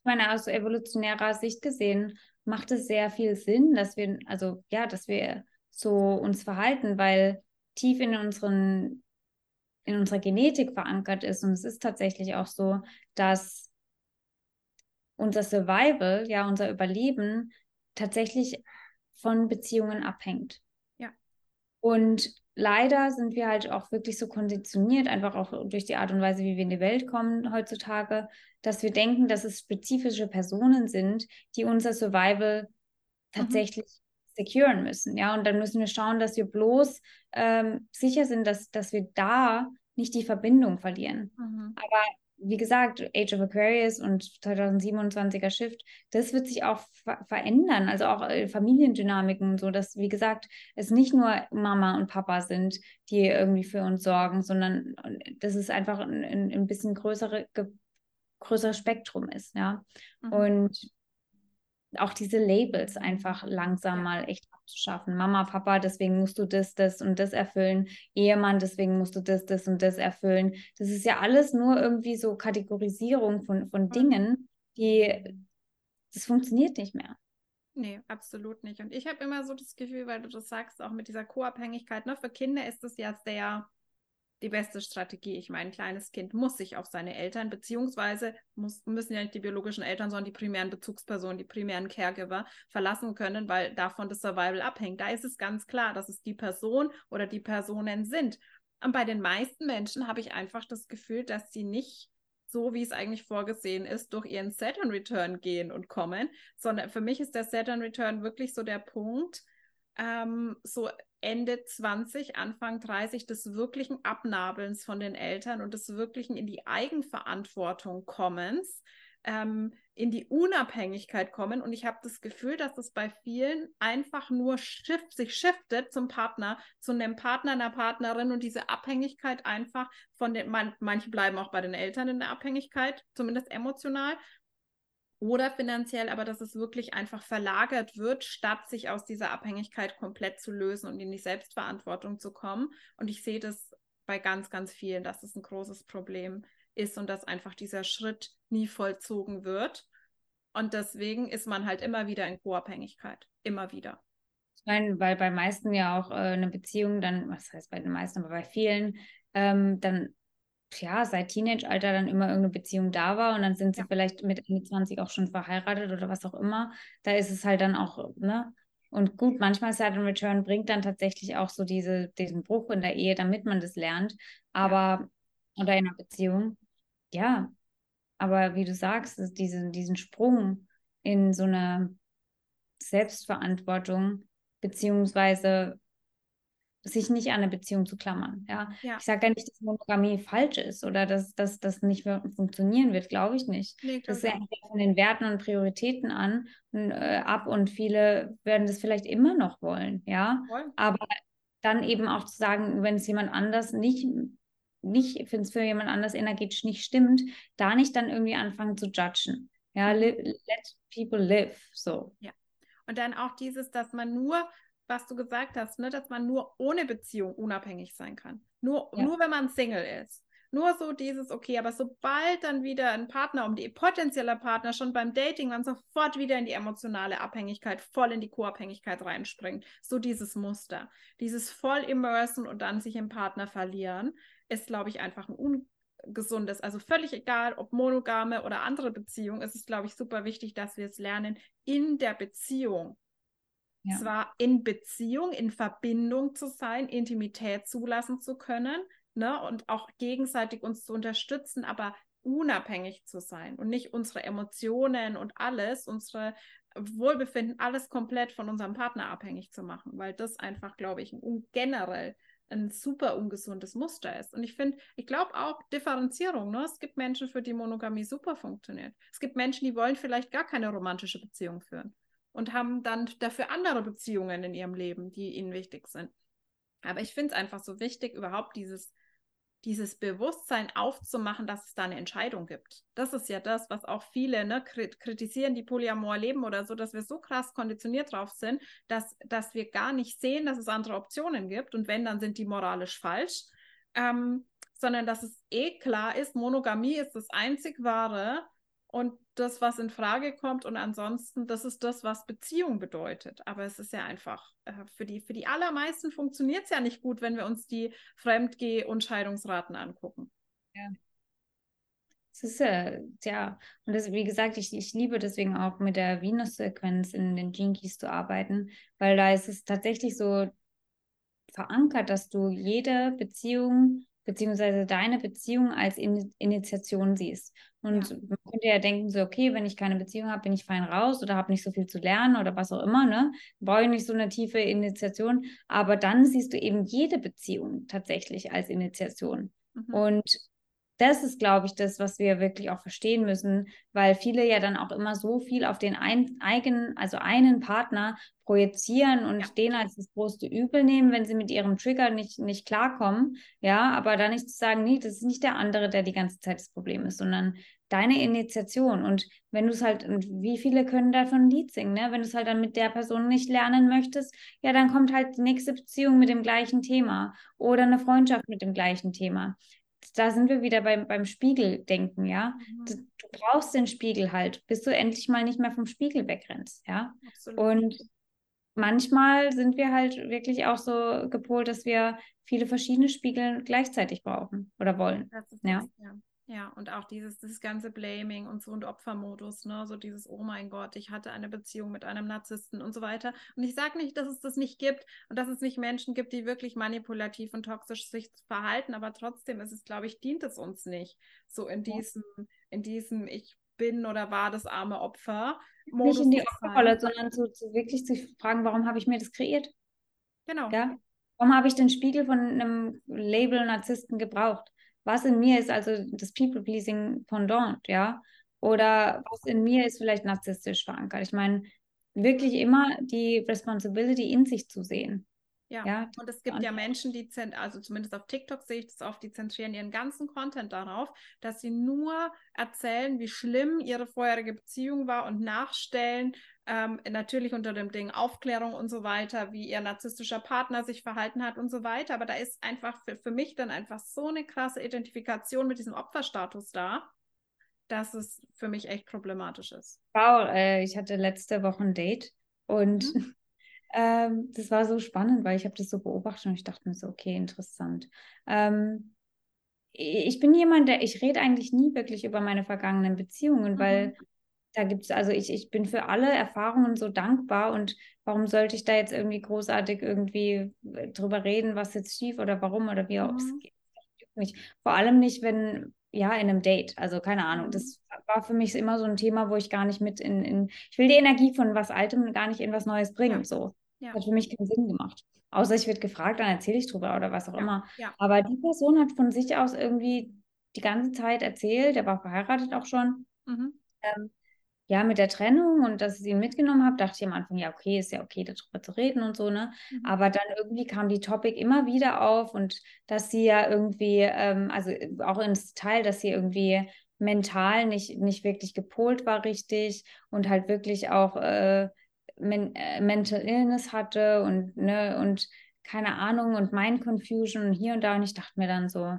Ich meine, aus evolutionärer Sicht gesehen macht es sehr viel Sinn, dass wir, also ja, dass wir so uns verhalten, weil tief in unseren, in unserer Genetik verankert ist. Und es ist tatsächlich auch so, dass unser Survival, ja, unser Überleben tatsächlich von Beziehungen abhängt. Ja. Und leider sind wir halt auch wirklich so konditioniert, einfach auch durch die Art und Weise, wie wir in die Welt kommen heutzutage, dass wir denken, dass es spezifische Personen sind, die unser Survival tatsächlich securen müssen. Ja, und dann müssen wir schauen, dass wir bloß ähm, sicher sind, dass, dass wir da nicht die Verbindung verlieren. Mhm. Aber wie gesagt, Age of Aquarius und 2027er Shift, das wird sich auch ver verändern. Also auch äh, Familiendynamiken, so dass, wie gesagt, es nicht nur Mama und Papa sind, die irgendwie für uns sorgen, sondern dass es einfach ein, ein, ein bisschen größere, größeres Spektrum ist, ja. Mhm. Und auch diese Labels einfach langsam mal echt abzuschaffen. Mama, Papa, deswegen musst du das, das und das erfüllen. Ehemann, deswegen musst du das, das und das erfüllen. Das ist ja alles nur irgendwie so Kategorisierung von, von. Dingen, die, das funktioniert nicht mehr. Nee, absolut nicht. Und ich habe immer so das Gefühl, weil du das sagst, auch mit dieser Co-Abhängigkeit, ne, für Kinder ist es ja sehr die beste Strategie. Ich meine, ein kleines Kind muss sich auf seine Eltern, beziehungsweise muss, müssen ja nicht die biologischen Eltern, sondern die primären Bezugspersonen, die primären Caregiver verlassen können, weil davon das Survival abhängt. Da ist es ganz klar, dass es die Person oder die Personen sind. Und bei den meisten Menschen habe ich einfach das Gefühl, dass sie nicht so, wie es eigentlich vorgesehen ist, durch ihren Saturn Return gehen und kommen, sondern für mich ist der Saturn Return wirklich so der Punkt, ähm, so Ende 20, Anfang 30 des wirklichen Abnabelns von den Eltern und des wirklichen in die Eigenverantwortung kommens, ähm, in die Unabhängigkeit kommen. Und ich habe das Gefühl, dass das bei vielen einfach nur shift, sich shiftet zum Partner, zu einem Partner, einer Partnerin und diese Abhängigkeit einfach von den, man, manche bleiben auch bei den Eltern in der Abhängigkeit, zumindest emotional. Oder finanziell, aber dass es wirklich einfach verlagert wird, statt sich aus dieser Abhängigkeit komplett zu lösen und in die Selbstverantwortung zu kommen. Und ich sehe das bei ganz, ganz vielen, dass es ein großes Problem ist und dass einfach dieser Schritt nie vollzogen wird. Und deswegen ist man halt immer wieder in Co-Abhängigkeit. Immer wieder. Ich meine, weil bei meisten ja auch äh, eine Beziehung dann, was heißt bei den meisten, aber bei vielen, ähm, dann ja, seit Teenage-Alter dann immer irgendeine Beziehung da war und dann sind sie ja. vielleicht mit Ende 20 auch schon verheiratet oder was auch immer. Da ist es halt dann auch, ne? Und gut, manchmal Saturn Return bringt dann tatsächlich auch so diese, diesen Bruch in der Ehe, damit man das lernt. Aber, ja. oder in einer Beziehung. Ja. Aber wie du sagst, diesen, diesen Sprung in so eine Selbstverantwortung, beziehungsweise sich nicht an eine Beziehung zu klammern. Ja, ja. ich sage ja nicht, dass Monogamie falsch ist oder dass, das nicht funktionieren wird, glaube ich nicht. Nee, das hängt von den Werten und Prioritäten an und, äh, ab und viele werden das vielleicht immer noch wollen, ja. Voll. Aber dann eben auch zu sagen, wenn es jemand anders nicht nicht, wenn es für jemand anders energetisch nicht stimmt, da nicht dann irgendwie anfangen zu judgen. Ja, mhm. let people live, so. Ja. Und dann auch dieses, dass man nur was du gesagt hast, ne, dass man nur ohne Beziehung unabhängig sein kann. Nur, ja. nur wenn man Single ist. Nur so dieses, okay, aber sobald dann wieder ein Partner um die potenzieller Partner schon beim Dating dann sofort wieder in die emotionale Abhängigkeit, voll in die Co-Abhängigkeit reinspringt. So dieses Muster. Dieses voll immersen und dann sich im Partner verlieren, ist, glaube ich, einfach ein ungesundes. Also völlig egal, ob monogame oder andere Beziehung, ist es, glaube ich, super wichtig, dass wir es lernen, in der Beziehung ja. Zwar in Beziehung, in Verbindung zu sein, Intimität zulassen zu können ne, und auch gegenseitig uns zu unterstützen, aber unabhängig zu sein und nicht unsere Emotionen und alles, unsere Wohlbefinden, alles komplett von unserem Partner abhängig zu machen, weil das einfach, glaube ich, ein, generell ein super ungesundes Muster ist. Und ich finde, ich glaube auch Differenzierung. Ne? Es gibt Menschen, für die Monogamie super funktioniert. Es gibt Menschen, die wollen vielleicht gar keine romantische Beziehung führen und haben dann dafür andere Beziehungen in ihrem Leben, die ihnen wichtig sind. Aber ich finde es einfach so wichtig, überhaupt dieses, dieses Bewusstsein aufzumachen, dass es da eine Entscheidung gibt. Das ist ja das, was auch viele ne, kritisieren, die Polyamor leben oder so, dass wir so krass konditioniert drauf sind, dass, dass wir gar nicht sehen, dass es andere Optionen gibt. Und wenn, dann sind die moralisch falsch. Ähm, sondern dass es eh klar ist, Monogamie ist das einzig wahre und das, was in Frage kommt. Und ansonsten, das ist das, was Beziehung bedeutet. Aber es ist ja einfach, äh, für, die, für die allermeisten funktioniert es ja nicht gut, wenn wir uns die Fremdgeh- und Scheidungsraten angucken. Ja. Es ist äh, ja, und das, wie gesagt, ich, ich liebe deswegen auch mit der Venus-Sequenz in den Jinkies zu arbeiten, weil da ist es tatsächlich so verankert, dass du jede Beziehung beziehungsweise deine Beziehung als In Initiation siehst. Und ja. man könnte ja denken, so, okay, wenn ich keine Beziehung habe, bin ich fein raus oder habe nicht so viel zu lernen oder was auch immer, ne? Brauche ich nicht so eine tiefe Initiation. Aber dann siehst du eben jede Beziehung tatsächlich als Initiation. Mhm. Und das ist, glaube ich, das, was wir wirklich auch verstehen müssen, weil viele ja dann auch immer so viel auf den ein, eigenen, also einen Partner projizieren und ja. den als das größte Übel nehmen, wenn sie mit ihrem Trigger nicht, nicht klarkommen. Ja, aber dann nicht zu sagen, nee, das ist nicht der andere, der die ganze Zeit das Problem ist, sondern deine Initiation. Und wenn du es halt, und wie viele können davon ein Lied singen, ne? Wenn du es halt dann mit der Person nicht lernen möchtest, ja, dann kommt halt die nächste Beziehung mit dem gleichen Thema oder eine Freundschaft mit dem gleichen Thema da sind wir wieder beim, beim Spiegeldenken, ja. Mhm. Du, du, brauchst den Spiegel halt, bis du endlich mal nicht mehr vom Spiegel wegrennst, ja. Absolut. Und manchmal sind wir halt wirklich auch so gepolt, dass wir viele verschiedene Spiegel gleichzeitig brauchen oder wollen. ja. Das, ja. Ja, und auch dieses, dieses ganze Blaming und so und Opfermodus, ne, so dieses, oh mein Gott, ich hatte eine Beziehung mit einem Narzissten und so weiter. Und ich sage nicht, dass es das nicht gibt und dass es nicht Menschen gibt, die wirklich manipulativ und toxisch sich verhalten, aber trotzdem ist es, glaube ich, dient es uns nicht. So in diesem, in diesem, ich bin oder war das arme Opfer. Modus nicht in die Opferrolle, sondern zu, zu wirklich zu fragen, warum habe ich mir das kreiert? Genau. Ja? Warum habe ich den Spiegel von einem Label Narzissten gebraucht? Was in mir ist also das People-Pleasing Pendant, ja, oder was in mir ist vielleicht narzisstisch verankert. Ich meine, wirklich immer die Responsibility in sich zu sehen. Ja. ja, und es gibt ja Menschen, die, also zumindest auf TikTok sehe ich das oft, die zentrieren ihren ganzen Content darauf, dass sie nur erzählen, wie schlimm ihre vorherige Beziehung war und nachstellen, ähm, natürlich unter dem Ding Aufklärung und so weiter, wie ihr narzisstischer Partner sich verhalten hat und so weiter. Aber da ist einfach für, für mich dann einfach so eine krasse Identifikation mit diesem Opferstatus da, dass es für mich echt problematisch ist. Wow, äh, ich hatte letzte Woche ein Date und mhm. Ähm, das war so spannend, weil ich habe das so beobachtet und ich dachte mir so, okay, interessant. Ähm, ich bin jemand, der, ich rede eigentlich nie wirklich über meine vergangenen Beziehungen, mhm. weil da gibt es, also ich, ich bin für alle Erfahrungen so dankbar und warum sollte ich da jetzt irgendwie großartig irgendwie äh, drüber reden, was jetzt schief oder warum oder wie mhm. es geht. Vor allem nicht, wenn, ja, in einem Date. Also keine Ahnung. Mhm. Das war für mich immer so ein Thema, wo ich gar nicht mit in, in ich will die Energie von was Altem gar nicht in was Neues bringen. Ja. So. Ja. Hat für mich keinen Sinn gemacht. Außer ich werde gefragt, dann erzähle ich drüber oder was auch ja. immer. Aber die Person hat von sich aus irgendwie die ganze Zeit erzählt, der war verheiratet auch schon. Mhm. Ähm, ja, mit der Trennung und dass ich ihn mitgenommen habe, dachte ich am Anfang, ja, okay, ist ja okay, darüber zu reden und so, ne? Mhm. Aber dann irgendwie kam die Topic immer wieder auf und dass sie ja irgendwie, ähm, also auch ins Teil, dass sie irgendwie mental nicht, nicht wirklich gepolt war richtig und halt wirklich auch äh, men äh, Mental Illness hatte und, ne, und keine Ahnung und Mind Confusion und hier und da und ich dachte mir dann so,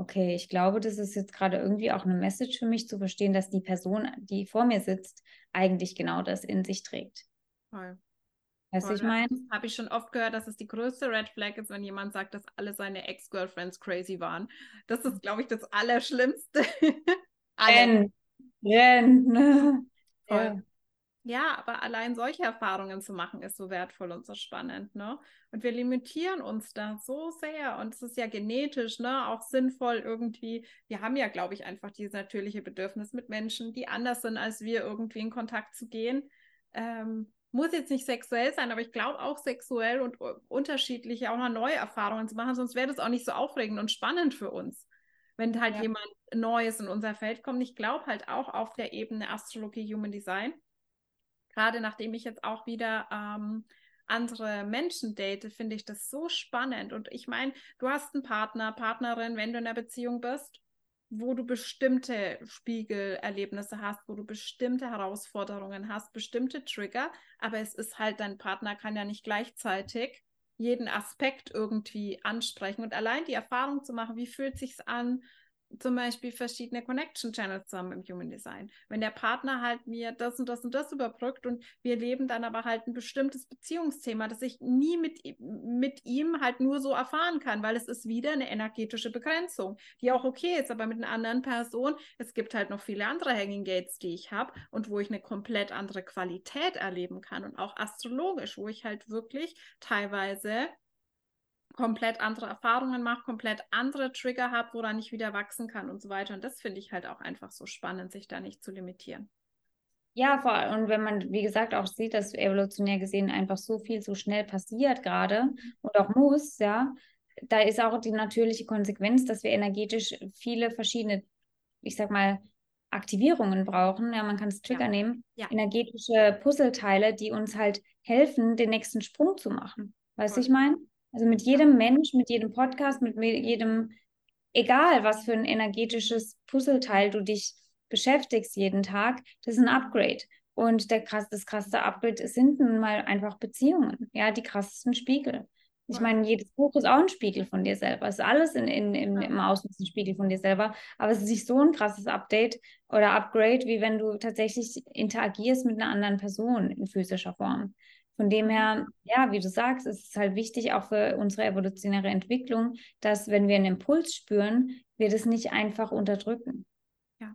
okay, ich glaube, das ist jetzt gerade irgendwie auch eine Message für mich zu verstehen, dass die Person, die vor mir sitzt, eigentlich genau das in sich trägt. Voll. Weißt du, ich meine? Habe ich schon oft gehört, dass es die größte Red Flag ist, wenn jemand sagt, dass alle seine Ex-Girlfriends crazy waren. Das ist, glaube ich, das Allerschlimmste. Renn. Renn. Voll. Ja. Ja, aber allein solche Erfahrungen zu machen, ist so wertvoll und so spannend, ne? Und wir limitieren uns da so sehr. Und es ist ja genetisch, ne, auch sinnvoll irgendwie. Wir haben ja, glaube ich, einfach dieses natürliche Bedürfnis mit Menschen, die anders sind als wir, irgendwie in Kontakt zu gehen. Ähm, muss jetzt nicht sexuell sein, aber ich glaube auch sexuell und unterschiedliche, auch mal neue Erfahrungen zu machen, sonst wäre das auch nicht so aufregend und spannend für uns, wenn halt ja. jemand Neues in unser Feld kommt. Ich glaube halt auch auf der Ebene Astrologie, Human Design gerade nachdem ich jetzt auch wieder ähm, andere Menschen date, finde ich das so spannend. Und ich meine, du hast einen Partner, Partnerin, wenn du in einer Beziehung bist, wo du bestimmte Spiegelerlebnisse hast, wo du bestimmte Herausforderungen hast, bestimmte Trigger, aber es ist halt, dein Partner kann ja nicht gleichzeitig jeden Aspekt irgendwie ansprechen und allein die Erfahrung zu machen, wie fühlt sich's an, zum Beispiel verschiedene Connection Channels zusammen im Human Design. Wenn der Partner halt mir das und das und das überbrückt und wir leben dann aber halt ein bestimmtes Beziehungsthema, das ich nie mit, mit ihm halt nur so erfahren kann, weil es ist wieder eine energetische Begrenzung, die auch okay ist, aber mit einer anderen Person, es gibt halt noch viele andere Hanging Gates, die ich habe und wo ich eine komplett andere Qualität erleben kann und auch astrologisch, wo ich halt wirklich teilweise komplett andere Erfahrungen mache, komplett andere Trigger habe, woran ich wieder wachsen kann und so weiter. Und das finde ich halt auch einfach so spannend, sich da nicht zu limitieren. Ja, vor allem, und wenn man, wie gesagt, auch sieht, dass evolutionär gesehen einfach so viel so schnell passiert gerade und auch muss, ja, da ist auch die natürliche Konsequenz, dass wir energetisch viele verschiedene, ich sag mal, Aktivierungen brauchen. Ja, man kann es Trigger ja. nehmen. Ja. Energetische Puzzleteile, die uns halt helfen, den nächsten Sprung zu machen. Weißt du, ich meine? Also mit jedem Mensch, mit jedem Podcast, mit jedem, egal was für ein energetisches Puzzleteil du dich beschäftigst jeden Tag, das ist ein Upgrade. Und der krass, das krasseste Upgrade sind nun mal einfach Beziehungen, ja, die krassesten Spiegel. Ich meine, jedes Buch ist auch ein Spiegel von dir selber. Es ist alles in, in, in, im Außen ein Spiegel von dir selber. Aber es ist nicht so ein krasses Update oder Upgrade, wie wenn du tatsächlich interagierst mit einer anderen Person in physischer Form. Von dem her, ja, wie du sagst, ist es halt wichtig auch für unsere evolutionäre Entwicklung, dass wenn wir einen Impuls spüren, wir das nicht einfach unterdrücken. Ja.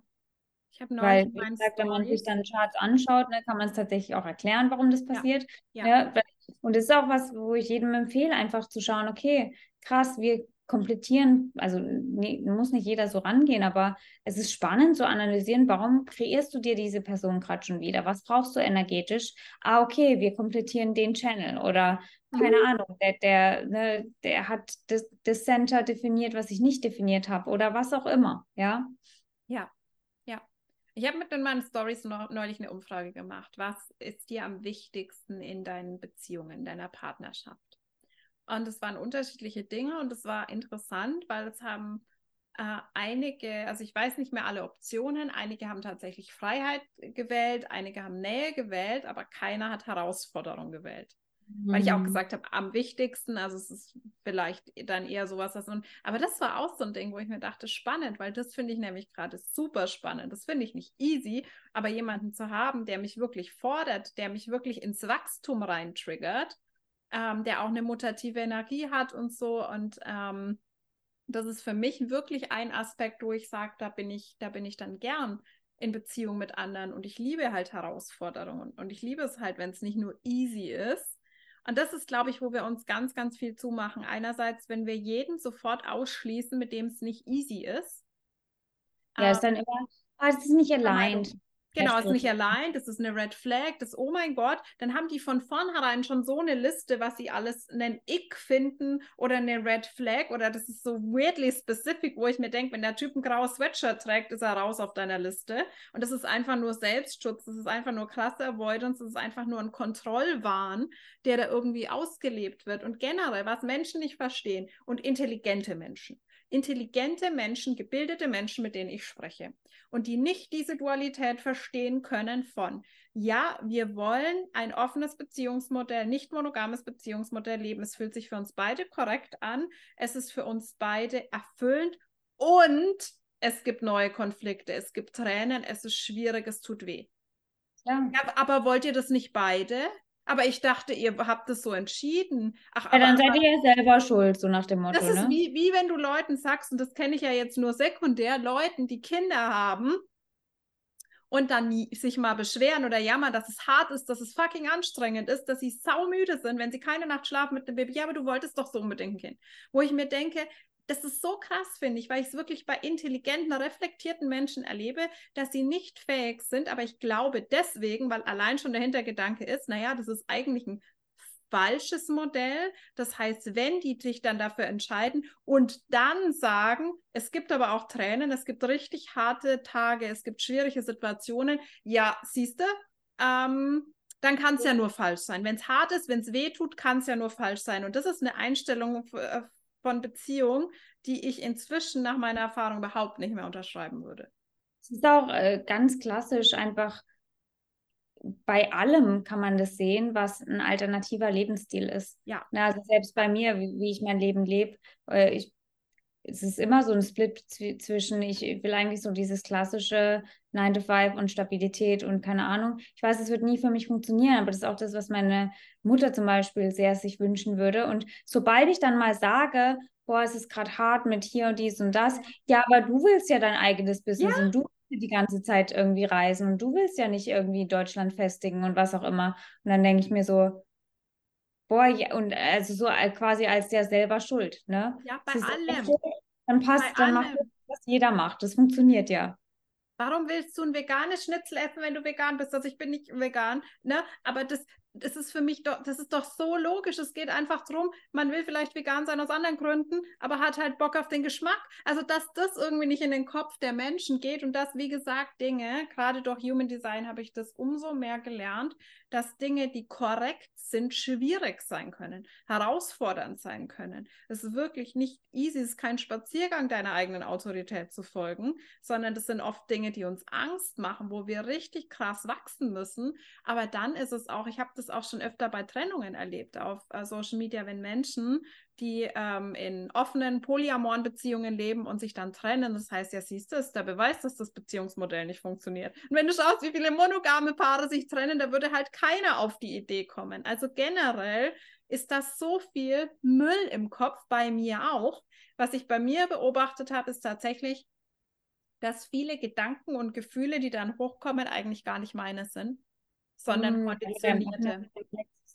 Ich habe Weil, wie gesagt, wenn man sich dann Charts anschaut, ne, kann man es tatsächlich auch erklären, warum das passiert. Ja. ja. ja und das ist auch was, wo ich jedem empfehle, einfach zu schauen, okay, krass, wir komplettieren, also nee, muss nicht jeder so rangehen, aber es ist spannend zu analysieren, warum kreierst du dir diese Person gerade schon wieder? Was brauchst du energetisch? Ah, okay, wir komplettieren den Channel oder keine mhm. Ahnung, der, der, ne, der hat das, das Center definiert, was ich nicht definiert habe oder was auch immer, ja? Ja, ja. Ich habe mit in meinen Stories neulich eine Umfrage gemacht. Was ist dir am wichtigsten in deinen Beziehungen, in deiner Partnerschaft? Und es waren unterschiedliche Dinge und es war interessant, weil es haben äh, einige, also ich weiß nicht mehr alle Optionen, einige haben tatsächlich Freiheit gewählt, einige haben Nähe gewählt, aber keiner hat Herausforderung gewählt. Mhm. Weil ich auch mhm. gesagt habe, am wichtigsten, also es ist vielleicht dann eher sowas, was und, aber das war auch so ein Ding, wo ich mir dachte, spannend, weil das finde ich nämlich gerade super spannend. Das finde ich nicht easy, aber jemanden zu haben, der mich wirklich fordert, der mich wirklich ins Wachstum rein triggert, ähm, der auch eine mutative Energie hat und so und ähm, das ist für mich wirklich ein Aspekt, wo ich sage, da bin ich, da bin ich dann gern in Beziehung mit anderen und ich liebe halt Herausforderungen und ich liebe es halt, wenn es nicht nur easy ist. Und das ist, glaube ich, wo wir uns ganz, ganz viel zumachen. Einerseits, wenn wir jeden sofort ausschließen, mit dem es nicht easy ist. Ja, ähm, ist dann immer, oh, es ist nicht allein. Genau, ist nicht allein, das ist eine Red Flag, das, oh mein Gott, dann haben die von vornherein schon so eine Liste, was sie alles einen Ick finden oder eine Red Flag oder das ist so weirdly specific, wo ich mir denke, wenn der Typ ein graues Sweatshirt trägt, ist er raus auf deiner Liste. Und das ist einfach nur Selbstschutz, das ist einfach nur klasse Avoidance, das ist einfach nur ein Kontrollwahn, der da irgendwie ausgelebt wird. Und generell, was Menschen nicht verstehen und intelligente Menschen intelligente Menschen, gebildete Menschen, mit denen ich spreche und die nicht diese Dualität verstehen können von, ja, wir wollen ein offenes Beziehungsmodell, nicht monogames Beziehungsmodell leben. Es fühlt sich für uns beide korrekt an. Es ist für uns beide erfüllend und es gibt neue Konflikte, es gibt Tränen, es ist schwierig, es tut weh. Ja. ja aber wollt ihr das nicht beide? Aber ich dachte, ihr habt es so entschieden. Ach, ja, dann seid ihr ja selber schuld, so nach dem Motto. Das ist ne? wie, wie wenn du Leuten sagst, und das kenne ich ja jetzt nur sekundär, Leuten, die Kinder haben und dann sich mal beschweren oder jammern, dass es hart ist, dass es fucking anstrengend ist, dass sie saumüde sind, wenn sie keine Nacht schlafen mit dem Baby. Ja, aber du wolltest doch so unbedingt ein Kind. Wo ich mir denke, das ist so krass, finde ich, weil ich es wirklich bei intelligenten, reflektierten Menschen erlebe, dass sie nicht fähig sind, aber ich glaube deswegen, weil allein schon der Hintergedanke ist, naja, das ist eigentlich ein falsches Modell. Das heißt, wenn die sich dann dafür entscheiden und dann sagen, es gibt aber auch Tränen, es gibt richtig harte Tage, es gibt schwierige Situationen, ja, siehst du, ähm, dann kann es ja nur falsch sein. Wenn es hart ist, wenn es weh tut, kann es ja nur falsch sein. Und das ist eine Einstellung äh, von Beziehung, die ich inzwischen nach meiner Erfahrung überhaupt nicht mehr unterschreiben würde. Es ist auch äh, ganz klassisch einfach, bei allem kann man das sehen, was ein alternativer Lebensstil ist. Ja. Na, also selbst bei mir, wie, wie ich mein Leben lebe, äh, ich es ist immer so ein Split zwischen, ich will eigentlich so dieses klassische 9 to 5 und Stabilität und keine Ahnung. Ich weiß, es wird nie für mich funktionieren, aber das ist auch das, was meine Mutter zum Beispiel sehr sich wünschen würde. Und sobald ich dann mal sage, boah, es ist gerade hart mit hier und dies und das, ja, aber du willst ja dein eigenes Business ja. und du willst die ganze Zeit irgendwie reisen und du willst ja nicht irgendwie Deutschland festigen und was auch immer. Und dann denke ich mir so, Boah, ja, und also so quasi als der selber schuld, ne? Ja, bei allem. Dann passt, bei dann allem. macht das, was jeder macht. Das funktioniert ja. Warum willst du ein veganes Schnitzel essen, wenn du vegan bist? Also ich bin nicht vegan, ne? Aber das, das ist für mich doch, das ist doch so logisch. Es geht einfach darum, man will vielleicht vegan sein aus anderen Gründen, aber hat halt Bock auf den Geschmack. Also, dass das irgendwie nicht in den Kopf der Menschen geht und dass, wie gesagt, Dinge, gerade durch Human Design habe ich das umso mehr gelernt, dass Dinge, die korrekt sind, schwierig sein können, herausfordernd sein können. Es ist wirklich nicht easy, es ist kein Spaziergang deiner eigenen Autorität zu folgen, sondern das sind oft Dinge, die uns Angst machen, wo wir richtig krass wachsen müssen. Aber dann ist es auch, ich habe das es auch schon öfter bei Trennungen erlebt auf äh, Social Media, wenn Menschen, die ähm, in offenen, polyamoren Beziehungen leben und sich dann trennen. Das heißt, ja, siehst du, ist der Beweis, dass das Beziehungsmodell nicht funktioniert. Und wenn du schaust, wie viele monogame Paare sich trennen, da würde halt keiner auf die Idee kommen. Also generell ist das so viel Müll im Kopf, bei mir auch. Was ich bei mir beobachtet habe, ist tatsächlich, dass viele Gedanken und Gefühle, die dann hochkommen, eigentlich gar nicht meine sind sondern mhm, konditionierte.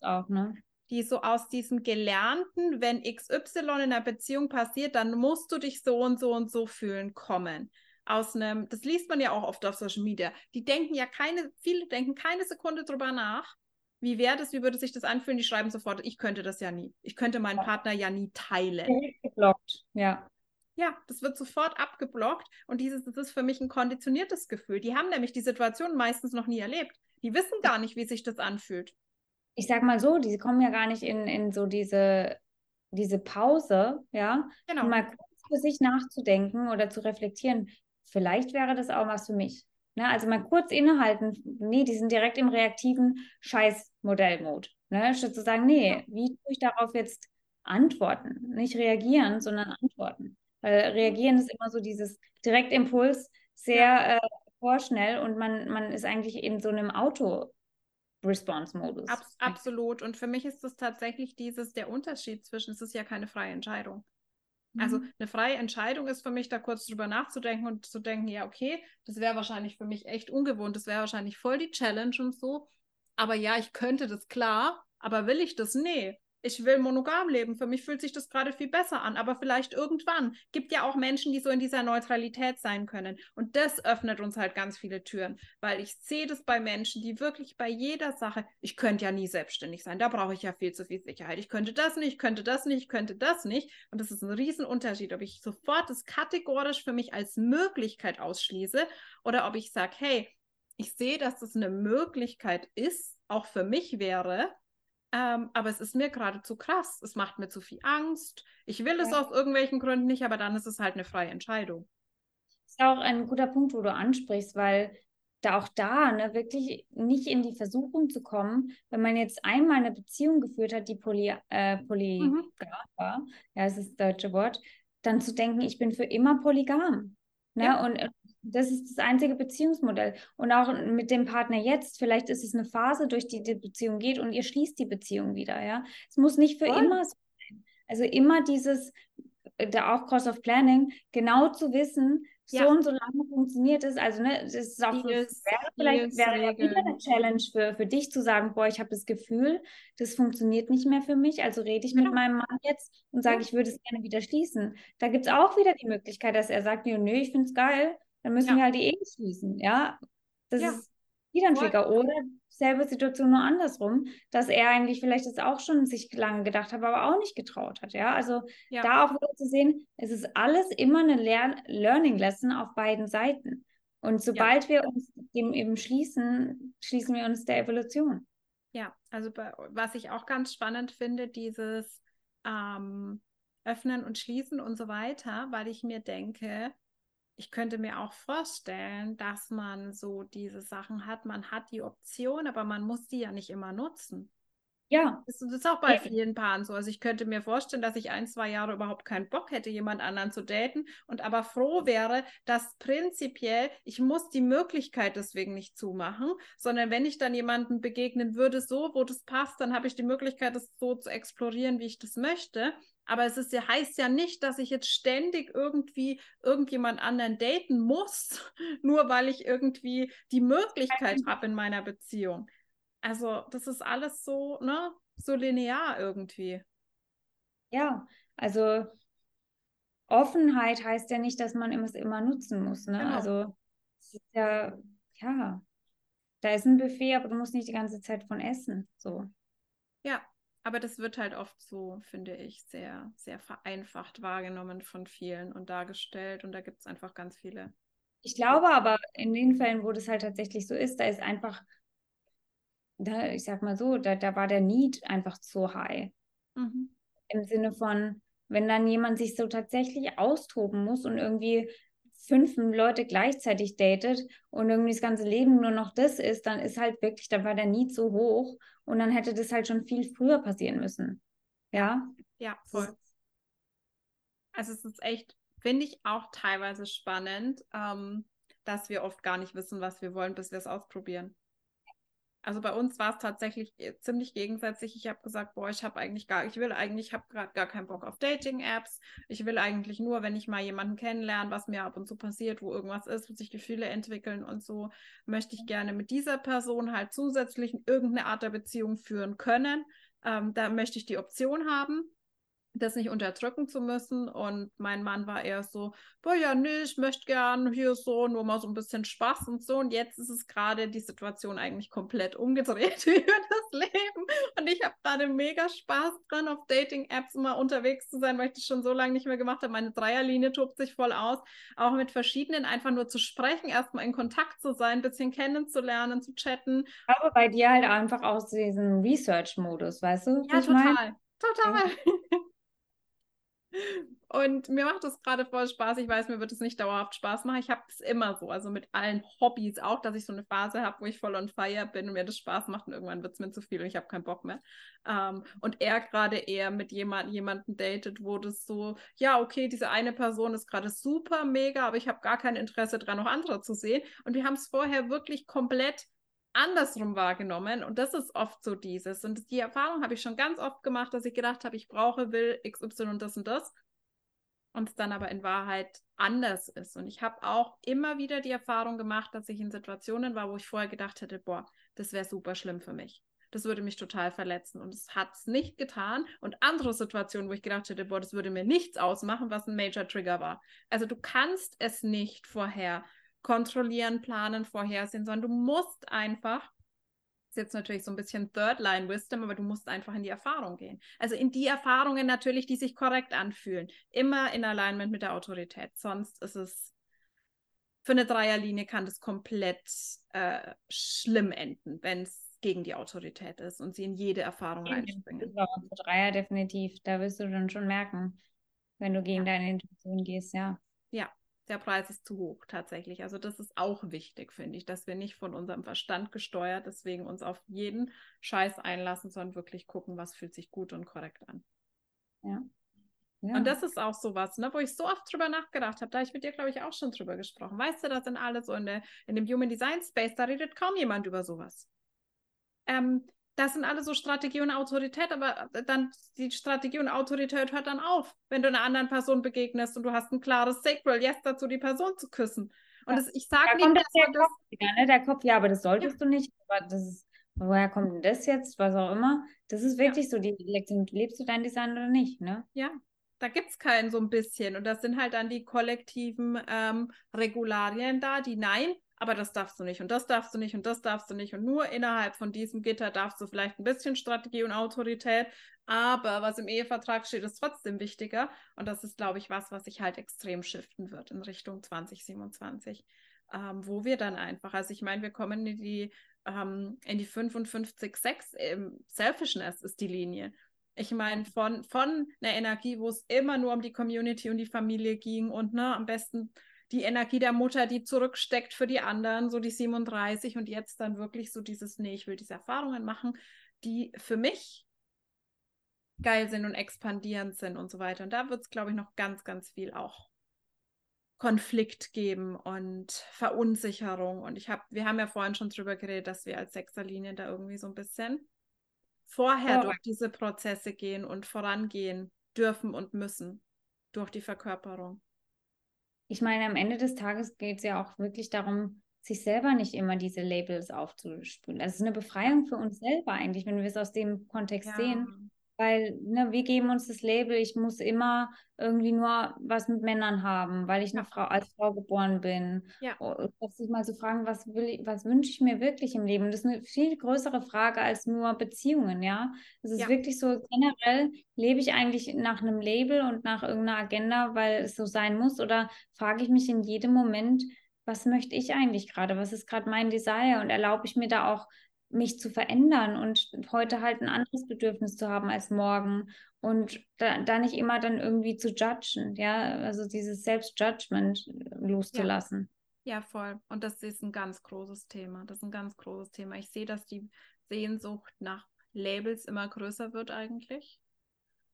Auch, ne? Die so aus diesem Gelernten, wenn XY in einer Beziehung passiert, dann musst du dich so und so und so fühlen, kommen. Aus einem, das liest man ja auch oft auf Social Media. Die denken ja keine, viele denken keine Sekunde drüber nach, wie wäre das, wie würde sich das anfühlen? Die schreiben sofort, ich könnte das ja nie. Ich könnte meinen Partner ja nie teilen. Geblockt, ja. Ja, das wird sofort abgeblockt und dieses, das ist für mich ein konditioniertes Gefühl. Die haben nämlich die Situation meistens noch nie erlebt. Die wissen gar nicht, wie sich das anfühlt. Ich sag mal so, die kommen ja gar nicht in, in so diese diese Pause, ja, Genau. mal kurz für sich nachzudenken oder zu reflektieren, vielleicht wäre das auch was für mich. Ne? Also mal kurz innehalten, nee, die sind direkt im reaktiven Scheiß-Modellmode. Ne? Statt zu sagen, nee, wie tue ich darauf jetzt antworten? Nicht reagieren, sondern antworten. Weil reagieren ist immer so dieses Direktimpuls, sehr äh, vorschnell und man, man ist eigentlich in so einem Auto. Response-Modus. Abs absolut. Und für mich ist das tatsächlich dieses, der Unterschied zwischen, es ist ja keine freie Entscheidung. Also Mhm. eine freie Entscheidung ist für mich, da kurz drüber nachzudenken und zu denken, ja, okay, das wäre wahrscheinlich für mich echt ungewohnt, das wäre wahrscheinlich voll die Challenge und so. Aber ja, ich könnte das klar, aber will ich das? Nee. Ich will monogam leben. Für mich fühlt sich das gerade viel besser an, aber vielleicht irgendwann. Gibt ja auch Menschen, die so in dieser Neutralität sein können. Und das öffnet uns halt ganz viele Türen, weil ich sehe das bei Menschen, die wirklich bei jeder Sache, ich könnte ja nie selbstständig sein, da brauche ich ja viel zu viel Sicherheit. Ich könnte das nicht, ich könnte das nicht, ich könnte das nicht. Und das ist ein Riesenunterschied, ob ich sofort das kategorisch für mich als Möglichkeit ausschließe oder ob ich sage, hey, ich sehe, dass das eine Möglichkeit ist, auch für mich wäre, ähm, aber es ist mir gerade zu krass. Es macht mir zu viel Angst. Ich will es Ja. aus irgendwelchen Gründen nicht, aber dann ist es halt eine freie Entscheidung. ist auch ein guter Punkt, wo du ansprichst, weil da auch da ne, wirklich nicht in die Versuchung zu kommen, wenn man jetzt einmal eine Beziehung geführt hat, die poly, äh, polygam Mhm. war, ja, das ist das deutsche Wort, dann zu denken, ich bin für immer polygam. Ne? Ja. Und äh, das ist das einzige Beziehungsmodell. Und auch mit dem Partner jetzt, vielleicht ist es eine Phase, durch die die Beziehung geht und ihr schließt die Beziehung wieder, ja. Es muss nicht für Voll. immer so sein. Also immer dieses, äh, da auch Cross of Planning, genau zu wissen, so Ja. und so lange funktioniert es. Also, ne, das ist auch für, wäre vielleicht wäre ja wieder eine Challenge für, für dich zu sagen, boah, ich habe das Gefühl, das funktioniert nicht mehr für mich. Also rede ich Genau. mit meinem Mann jetzt und sage, Ja. ich würde es gerne wieder schließen. Da gibt es auch wieder die Möglichkeit, dass er sagt, nö, ich finde es geil, dann müssen Ja. wir halt die Ehe schließen. Ja, das Ja. ist wieder ein. Trigger. Oder selbe Situation nur andersrum, dass er eigentlich vielleicht das auch schon sich lange gedacht hat, aber auch nicht getraut hat. Ja, also Ja. da auch wieder zu sehen, es ist alles immer eine Lern Learning Lesson auf beiden Seiten. Und sobald wir uns dem eben schließen, schließen wir uns der Evolution. Ja, also bei, was ich auch ganz spannend finde, dieses ähm, Öffnen und Schließen und so weiter, weil ich mir denke, ich könnte mir auch vorstellen, dass man so diese Sachen hat, man hat die Option, aber man muss die ja nicht immer nutzen. Ja, Das ist auch bei vielen Paaren so. Also ich könnte mir vorstellen, dass ich ein, zwei Jahre überhaupt keinen Bock hätte, jemand anderen zu daten und aber froh wäre, dass prinzipiell ich muss die Möglichkeit deswegen nicht zumachen, sondern wenn ich dann jemandem begegnen würde, so, wo das passt, dann habe ich die Möglichkeit, das so zu explorieren, wie ich das möchte. Aber es ist ja, heißt ja nicht, dass ich jetzt ständig irgendwie irgendjemand anderen daten muss, nur weil ich irgendwie die Möglichkeit habe in meiner Beziehung. Also, das ist alles so, ne, so linear irgendwie. ja. Also Offenheit heißt ja nicht, dass man es immer nutzen muss. Ne? Genau. Also es ist ja, ja, da ist ein Buffet, aber du musst nicht die ganze Zeit von essen. So. Ja, aber das wird halt oft so, finde ich, sehr, sehr vereinfacht wahrgenommen von vielen und dargestellt. Und da gibt es einfach ganz viele. Ich glaube aber, in den Fällen, wo das halt tatsächlich so ist, da ist einfach, da, ich sag mal so, da, da war der Need einfach zu high. Mhm. Im Sinne von, wenn dann jemand sich so tatsächlich austoben muss und irgendwie fünf Leute gleichzeitig datet und irgendwie das ganze Leben nur noch das ist, dann ist halt wirklich, da war der Need so hoch und dann hätte das halt schon viel früher passieren müssen. Ja, Ja, voll. Also es ist echt, finde ich auch teilweise spannend, ähm, dass wir oft gar nicht wissen, was wir wollen, bis wir es ausprobieren. Also bei uns war es tatsächlich äh, ziemlich gegensätzlich. Ich habe gesagt, boah, ich habe eigentlich gar, ich will eigentlich, ich habe gerade gar keinen Bock auf Dating-Apps. Ich will eigentlich nur, wenn ich mal jemanden kennenlerne, was mir ab und zu passiert, wo irgendwas ist, wo sich Gefühle entwickeln und so, möchte ich gerne mit dieser Person halt zusätzlich irgendeine Art der Beziehung führen können. Ähm, da möchte ich die Option haben das nicht unterdrücken zu müssen. Und mein Mann war eher so, boah, ja, nee, ich möchte gern hier so nur mal so ein bisschen Spaß und so. Und jetzt ist es gerade die Situation eigentlich komplett umgedreht für das Leben. Und ich habe gerade mega Spaß dran, auf Dating-Apps immer unterwegs zu sein, weil ich das schon so lange nicht mehr gemacht habe. Meine Dreierlinie tobt sich voll aus, auch mit verschiedenen einfach nur zu sprechen, erstmal in Kontakt zu sein, ein bisschen kennenzulernen, zu chatten. Glaube bei dir halt einfach aus diesem Research-Modus, weißt du? Ja, ich mein? total. Und mir macht das gerade voll Spaß. Ich weiß, mir wird es nicht dauerhaft Spaß machen. Ich habe es immer so, also mit allen Hobbys auch, dass ich so eine Phase habe, wo ich voll on fire bin und mir das Spaß macht und irgendwann wird es mir zu viel und ich habe keinen Bock mehr. Ähm, und er gerade eher mit jemand, jemanden datet, wo das so, ja, okay, diese eine Person ist gerade super mega, aber ich habe gar kein Interesse daran, noch andere zu sehen. Und wir haben es vorher wirklich komplett andersrum wahrgenommen. Und das ist oft so dieses. Und die Erfahrung habe ich schon ganz oft gemacht, dass ich gedacht habe, ich brauche, will XY und das und das. Und es dann aber in Wahrheit anders ist. Und ich habe auch immer wieder die Erfahrung gemacht, dass ich in Situationen war, wo ich vorher gedacht hätte, boah, das wäre super schlimm für mich. Das würde mich total verletzen. Und es hat es nicht getan. Und andere Situationen, wo ich gedacht hätte, boah, das würde mir nichts ausmachen, was ein Major Trigger war. Also du kannst es nicht vorher kontrollieren, planen, vorhersehen, sondern du musst einfach, das ist jetzt natürlich so ein bisschen Third-Line Wisdom, aber du musst einfach in die Erfahrung gehen. Also in die Erfahrungen natürlich, die sich korrekt anfühlen. Immer in Alignment mit der Autorität. Sonst ist es für eine Dreierlinie kann das komplett äh, schlimm enden, wenn es gegen die Autorität ist und sie in jede Erfahrung reinspringen. Dreier definitiv. Da wirst du dann schon merken, wenn du gegen ja. deine Intuition gehst, ja. Ja, der Preis ist zu hoch tatsächlich. Also das ist auch wichtig, finde ich, dass wir nicht von unserem Verstand gesteuert, deswegen uns auf jeden Scheiß einlassen, sondern wirklich gucken, was fühlt sich gut und korrekt an. Ja. ja. Und das ist auch sowas, ne, wo ich so oft drüber nachgedacht habe. Da habe ich mit dir, glaube ich, auch schon drüber gesprochen. Weißt du, das sind alle so in, der, in dem Human Design Space, da redet kaum jemand über sowas. Ähm, das sind alle so Strategie und Autorität, aber äh, dann die Strategie und Autorität hört dann auf, wenn du einer anderen Person begegnest und du hast ein klares Sacral Yes dazu, die Person zu küssen. Und das, ich sage nicht, dass der das... Kopf wieder, ne? Der Kopf, ja, aber das solltest ja. du nicht. Aber das ist, woher kommt denn das jetzt? Was auch immer. Das ist wirklich ja. so, die Lektion, lebst du dein Design oder nicht, ne? Ja, da gibt es keinen so ein bisschen. Und das sind halt dann die kollektiven ähm, Regularien da, die nein, aber das darfst du nicht und das darfst du nicht und das darfst du nicht. Und nur innerhalb von diesem Gitter darfst du vielleicht ein bisschen Strategie und Autorität, aber was im Ehevertrag steht, ist trotzdem wichtiger. Und das ist, glaube ich, was, was sich halt extrem shiften wird in Richtung 2027, ähm, wo wir dann einfach, also ich meine, wir kommen in die, ähm, in die 55,6, ähm, Selfishness ist die Linie. Ich meine, von, von einer Energie, wo es immer nur um die Community und die Familie ging und ne, am besten die Energie der Mutter, die zurücksteckt für die anderen, so die 37 und jetzt dann wirklich so dieses, nee, ich will diese Erfahrungen machen, die für mich geil sind und expandierend sind und so weiter. Und da wird es, glaube ich, noch ganz, ganz viel auch Konflikt geben und Verunsicherung. Und ich habe, wir haben ja vorhin schon drüber geredet, dass wir als Sechserlinie da irgendwie so ein bisschen vorher ja. durch diese Prozesse gehen und vorangehen dürfen und müssen durch die Verkörperung ich meine, am Ende des Tages geht es ja auch wirklich darum, sich selber nicht immer diese Labels aufzuspülen. Das ist eine Befreiung für uns selber eigentlich, wenn wir es aus dem Kontext ja. sehen. Weil ne, wir geben uns das Label, ich muss immer irgendwie nur was mit Männern haben, weil ich eine Frau als Frau geboren bin. Ja. Und sich mal zu so fragen, was will ich, was wünsche ich mir wirklich im Leben? Das ist eine viel größere Frage als nur Beziehungen, ja. Es ist ja. wirklich so, generell lebe ich eigentlich nach einem Label und nach irgendeiner Agenda, weil es so sein muss, oder frage ich mich in jedem Moment, was möchte ich eigentlich gerade? Was ist gerade mein Desire? Und erlaube ich mir da auch mich zu verändern und heute halt ein anderes Bedürfnis zu haben als morgen und da, da nicht immer dann irgendwie zu judgen, ja, also dieses Selbstjudgment loszulassen. Ja. ja, voll. Und das ist ein ganz großes Thema. Das ist ein ganz großes Thema. Ich sehe, dass die Sehnsucht nach Labels immer größer wird eigentlich,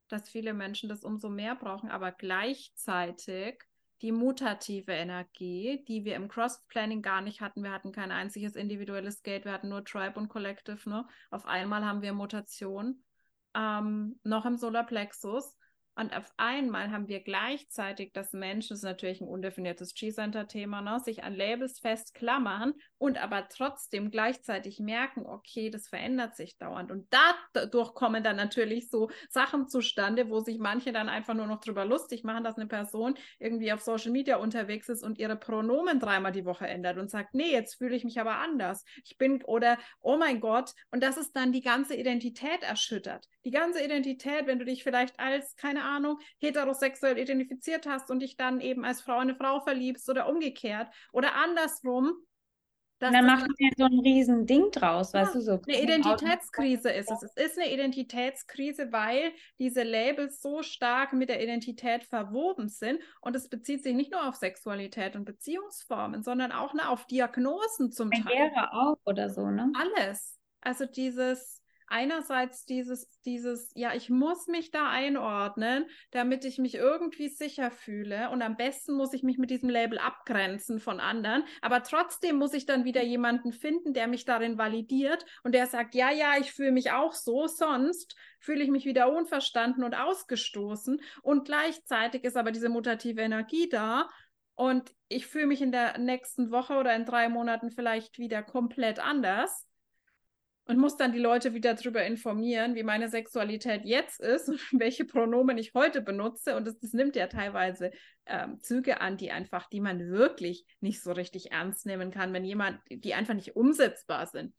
dass viele Menschen das umso mehr brauchen, aber gleichzeitig die mutative Energie, die wir im Cross-Planning gar nicht hatten. Wir hatten kein einziges individuelles Gate, wir hatten nur Tribe und Collective. Ne? Auf einmal haben wir Mutation ähm, noch im Solarplexus. Und auf einmal haben wir gleichzeitig, dass Menschen, das ist natürlich ein undefiniertes G-Center-Thema, ne, sich an Labels festklammern und aber trotzdem gleichzeitig merken, okay, das verändert sich dauernd. Und dadurch kommen dann natürlich so Sachen zustande, wo sich manche dann einfach nur noch drüber lustig machen, dass eine Person irgendwie auf Social Media unterwegs ist und ihre Pronomen dreimal die Woche ändert und sagt, nee, jetzt fühle ich mich aber anders. Ich bin oder, oh mein Gott, und das ist dann die ganze Identität erschüttert. Die ganze Identität, wenn du dich vielleicht als, keine Ahnung, heterosexuell identifiziert hast und dich dann eben als Frau eine Frau verliebst oder umgekehrt oder andersrum, dann macht man ja so ein riesen Ding draus, ja, weißt du, so. Eine Identitätskrise ist es. Es ist eine Identitätskrise, weil diese Labels so stark mit der Identität verwoben sind und es bezieht sich nicht nur auf Sexualität und Beziehungsformen, sondern auch ne, auf Diagnosen zum Teil. Karriere auch oder so, ne? Alles. Also dieses einerseits dieses, dieses, ja, ich muss mich da einordnen, damit ich mich irgendwie sicher fühle. Und am besten muss ich mich mit diesem Label abgrenzen von anderen. Aber trotzdem muss ich dann wieder jemanden finden, der mich darin validiert und der sagt, ja, ja, ich fühle mich auch so, sonst fühle ich mich wieder unverstanden und ausgestoßen. Und gleichzeitig ist aber diese mutative Energie da. Und ich fühle mich in der nächsten Woche oder in drei Monaten vielleicht wieder komplett anders und muss dann die Leute wieder darüber informieren, wie meine Sexualität jetzt ist und welche Pronomen ich heute benutze. Und das, das nimmt ja teilweise ähm, Züge an, die einfach, die man wirklich nicht so richtig ernst nehmen kann, wenn jemand, die einfach nicht umsetzbar sind.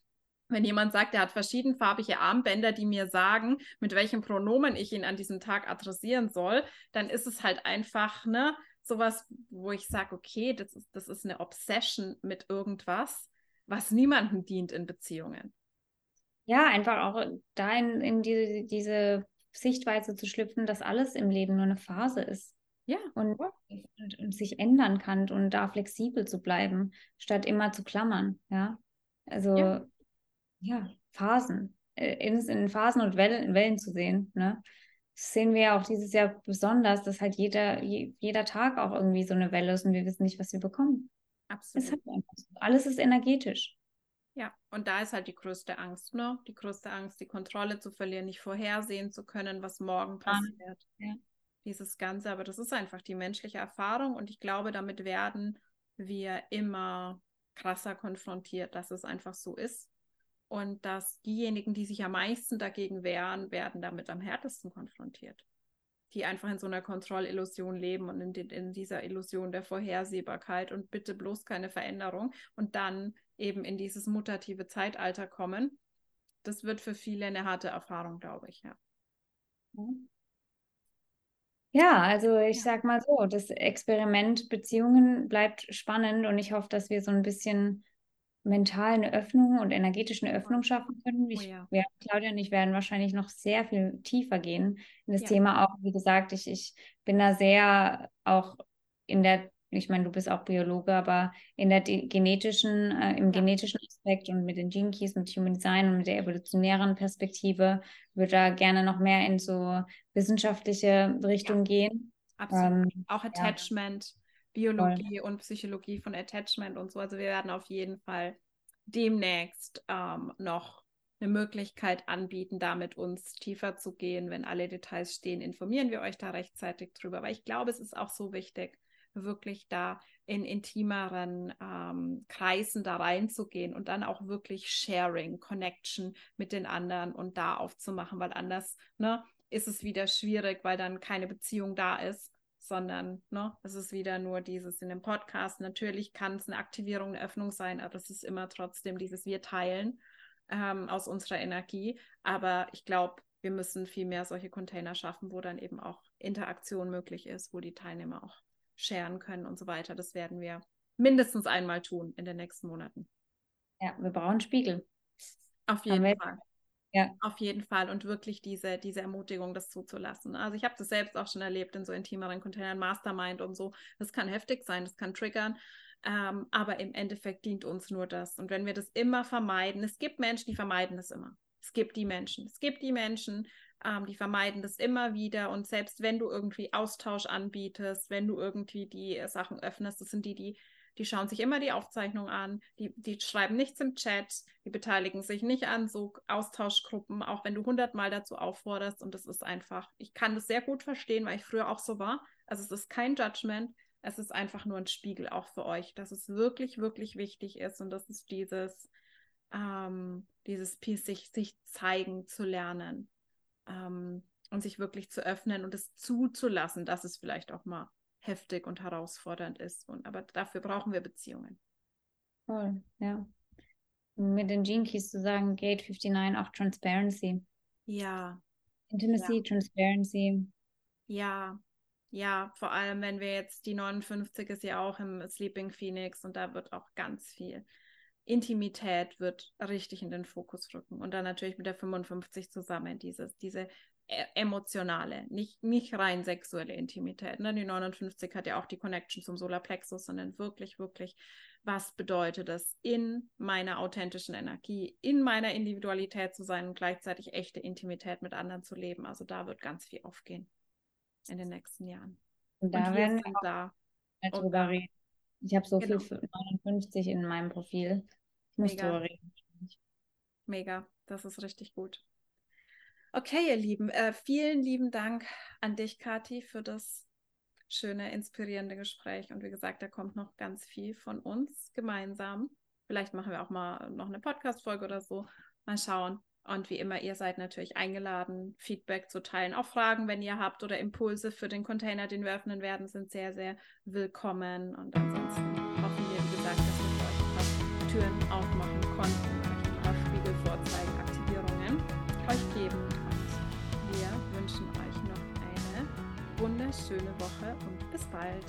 Wenn jemand sagt, er hat verschiedenfarbige Armbänder, die mir sagen, mit welchem Pronomen ich ihn an diesem Tag adressieren soll, dann ist es halt einfach, ne, sowas, wo ich sage, okay, das ist, das ist eine Obsession mit irgendwas, was niemandem dient in Beziehungen ja, einfach auch da in, in diese, diese Sichtweise zu schlüpfen, dass alles im Leben nur eine Phase ist. Ja. Und, und, und, sich ändern kann und da flexibel zu bleiben, statt immer zu klammern. Ja. Also, ja, ja Phasen. Äh, in, in Phasen und Wellen, Wellen zu sehen. Ne? Das sehen wir ja auch dieses Jahr besonders, dass halt jeder, je, jeder Tag auch irgendwie so eine Welle ist und wir wissen nicht, was wir bekommen. Absolut. Halt Alles ist energetisch. Ja, und da ist halt die größte Angst, ne? Die größte Angst, die Kontrolle zu verlieren, nicht vorhersehen zu können, was morgen passiert. Ja. Dieses Ganze, aber das ist einfach die menschliche Erfahrung und ich glaube, damit werden wir immer krasser konfrontiert, dass es einfach so ist. Und dass diejenigen, die sich am meisten dagegen wehren, werden damit am härtesten konfrontiert. Die einfach in so einer Kontrollillusion leben und in, in dieser Illusion der Vorhersehbarkeit und bitte bloß keine Veränderung. Und dann eben in dieses mutative Zeitalter kommen. Das wird für viele eine harte Erfahrung, glaube ich, ja. Ja, also ich ja. sag mal so, das Experiment Beziehungen bleibt spannend und ich hoffe, dass wir so ein bisschen mental eine Öffnung und energetische Öffnung schaffen können. Oh ich, oh ja. wir, Claudia und ich werden wahrscheinlich noch sehr viel tiefer gehen in das ja. Thema. Auch wie gesagt, ich, ich bin da sehr auch in der ich meine, du bist auch Biologe, aber in der genetischen, äh, im genetischen Aspekt und mit den Gene Keys, mit Human Design und mit der evolutionären Perspektive würde da gerne noch mehr in so wissenschaftliche Richtung ja, gehen. Absolut. Ähm, auch Attachment, ja. Biologie voll. und Psychologie von Attachment und so. Also wir werden auf jeden Fall demnächst ähm, noch eine Möglichkeit anbieten, da mit uns tiefer zu gehen. Wenn alle Details stehen, informieren wir euch da rechtzeitig drüber. Aber ich glaube, es ist auch so wichtig, wirklich da in intimeren ähm, Kreisen da reinzugehen und dann auch wirklich Sharing, Connection mit den anderen und da aufzumachen, weil anders ne, ist es wieder schwierig, weil dann keine Beziehung da ist, sondern ne, es ist wieder nur dieses in dem Podcast. Natürlich kann es eine Aktivierung, eine Öffnung sein, aber es ist immer trotzdem dieses Wir teilen ähm, aus unserer Energie. Aber ich glaube, wir müssen viel mehr solche Container schaffen, wo dann eben auch Interaktion möglich ist, wo die Teilnehmer auch scheren können und so weiter. Das werden wir mindestens einmal tun in den nächsten Monaten. Ja, wir brauchen Spiegel. Auf jeden wir... Fall. Ja. Auf jeden Fall und wirklich diese, diese Ermutigung, das zuzulassen. Also ich habe das selbst auch schon erlebt in so intimeren Containern, Mastermind und so. Das kann heftig sein, das kann triggern, ähm, aber im Endeffekt dient uns nur das. Und wenn wir das immer vermeiden, es gibt Menschen, die vermeiden das immer. Es gibt die Menschen. Es gibt die Menschen, ähm, die vermeiden das immer wieder. Und selbst wenn du irgendwie Austausch anbietest, wenn du irgendwie die Sachen öffnest, das sind die, die, die schauen sich immer die Aufzeichnung an, die, die schreiben nichts im Chat, die beteiligen sich nicht an so Austauschgruppen, auch wenn du hundertmal dazu aufforderst. Und das ist einfach, ich kann das sehr gut verstehen, weil ich früher auch so war. Also es ist kein Judgment. Es ist einfach nur ein Spiegel auch für euch, dass es wirklich, wirklich wichtig ist und das ist dieses, ähm, dieses Piece, sich, sich zeigen zu lernen ähm, und sich wirklich zu öffnen und es zuzulassen, dass es vielleicht auch mal heftig und herausfordernd ist. Und, aber dafür brauchen wir Beziehungen. Voll, ja. Mit den Gene Keys zu sagen, Gate 59 auch Transparency. Ja. Intimacy, ja. Transparency. Ja, ja, vor allem, wenn wir jetzt die 59 ist ja auch im Sleeping Phoenix und da wird auch ganz viel Intimität wird richtig in den Fokus rücken. Und dann natürlich mit der 55 zusammen, dieses, diese e, emotionale, nicht, nicht rein sexuelle Intimität. Ne? Die 59 hat ja auch die Connection zum Solarplexus, sondern wirklich, wirklich, was bedeutet es, in meiner authentischen Energie, in meiner Individualität zu sein und gleichzeitig echte Intimität mit anderen zu leben. Also da wird ganz viel aufgehen in den nächsten Jahren. Und da und werden wir da. drüber reden. Ich habe so genau. viel 59 in meinem Profil. Mega. Mega, das ist richtig gut. Okay, ihr Lieben, äh, vielen lieben Dank an dich, Kathi, für das schöne, inspirierende Gespräch. Und wie gesagt, da kommt noch ganz viel von uns gemeinsam. Vielleicht machen wir auch mal noch eine Podcast-Folge oder so. Mal schauen. Und wie immer, ihr seid natürlich eingeladen, Feedback zu teilen. Auch Fragen, wenn ihr habt oder Impulse für den Container, den wir öffnen werden, sind sehr, sehr willkommen. Und ansonsten hoffen wir, wie gesagt, dass wir euch ein paar Türen wunderschöne Woche und bis bald.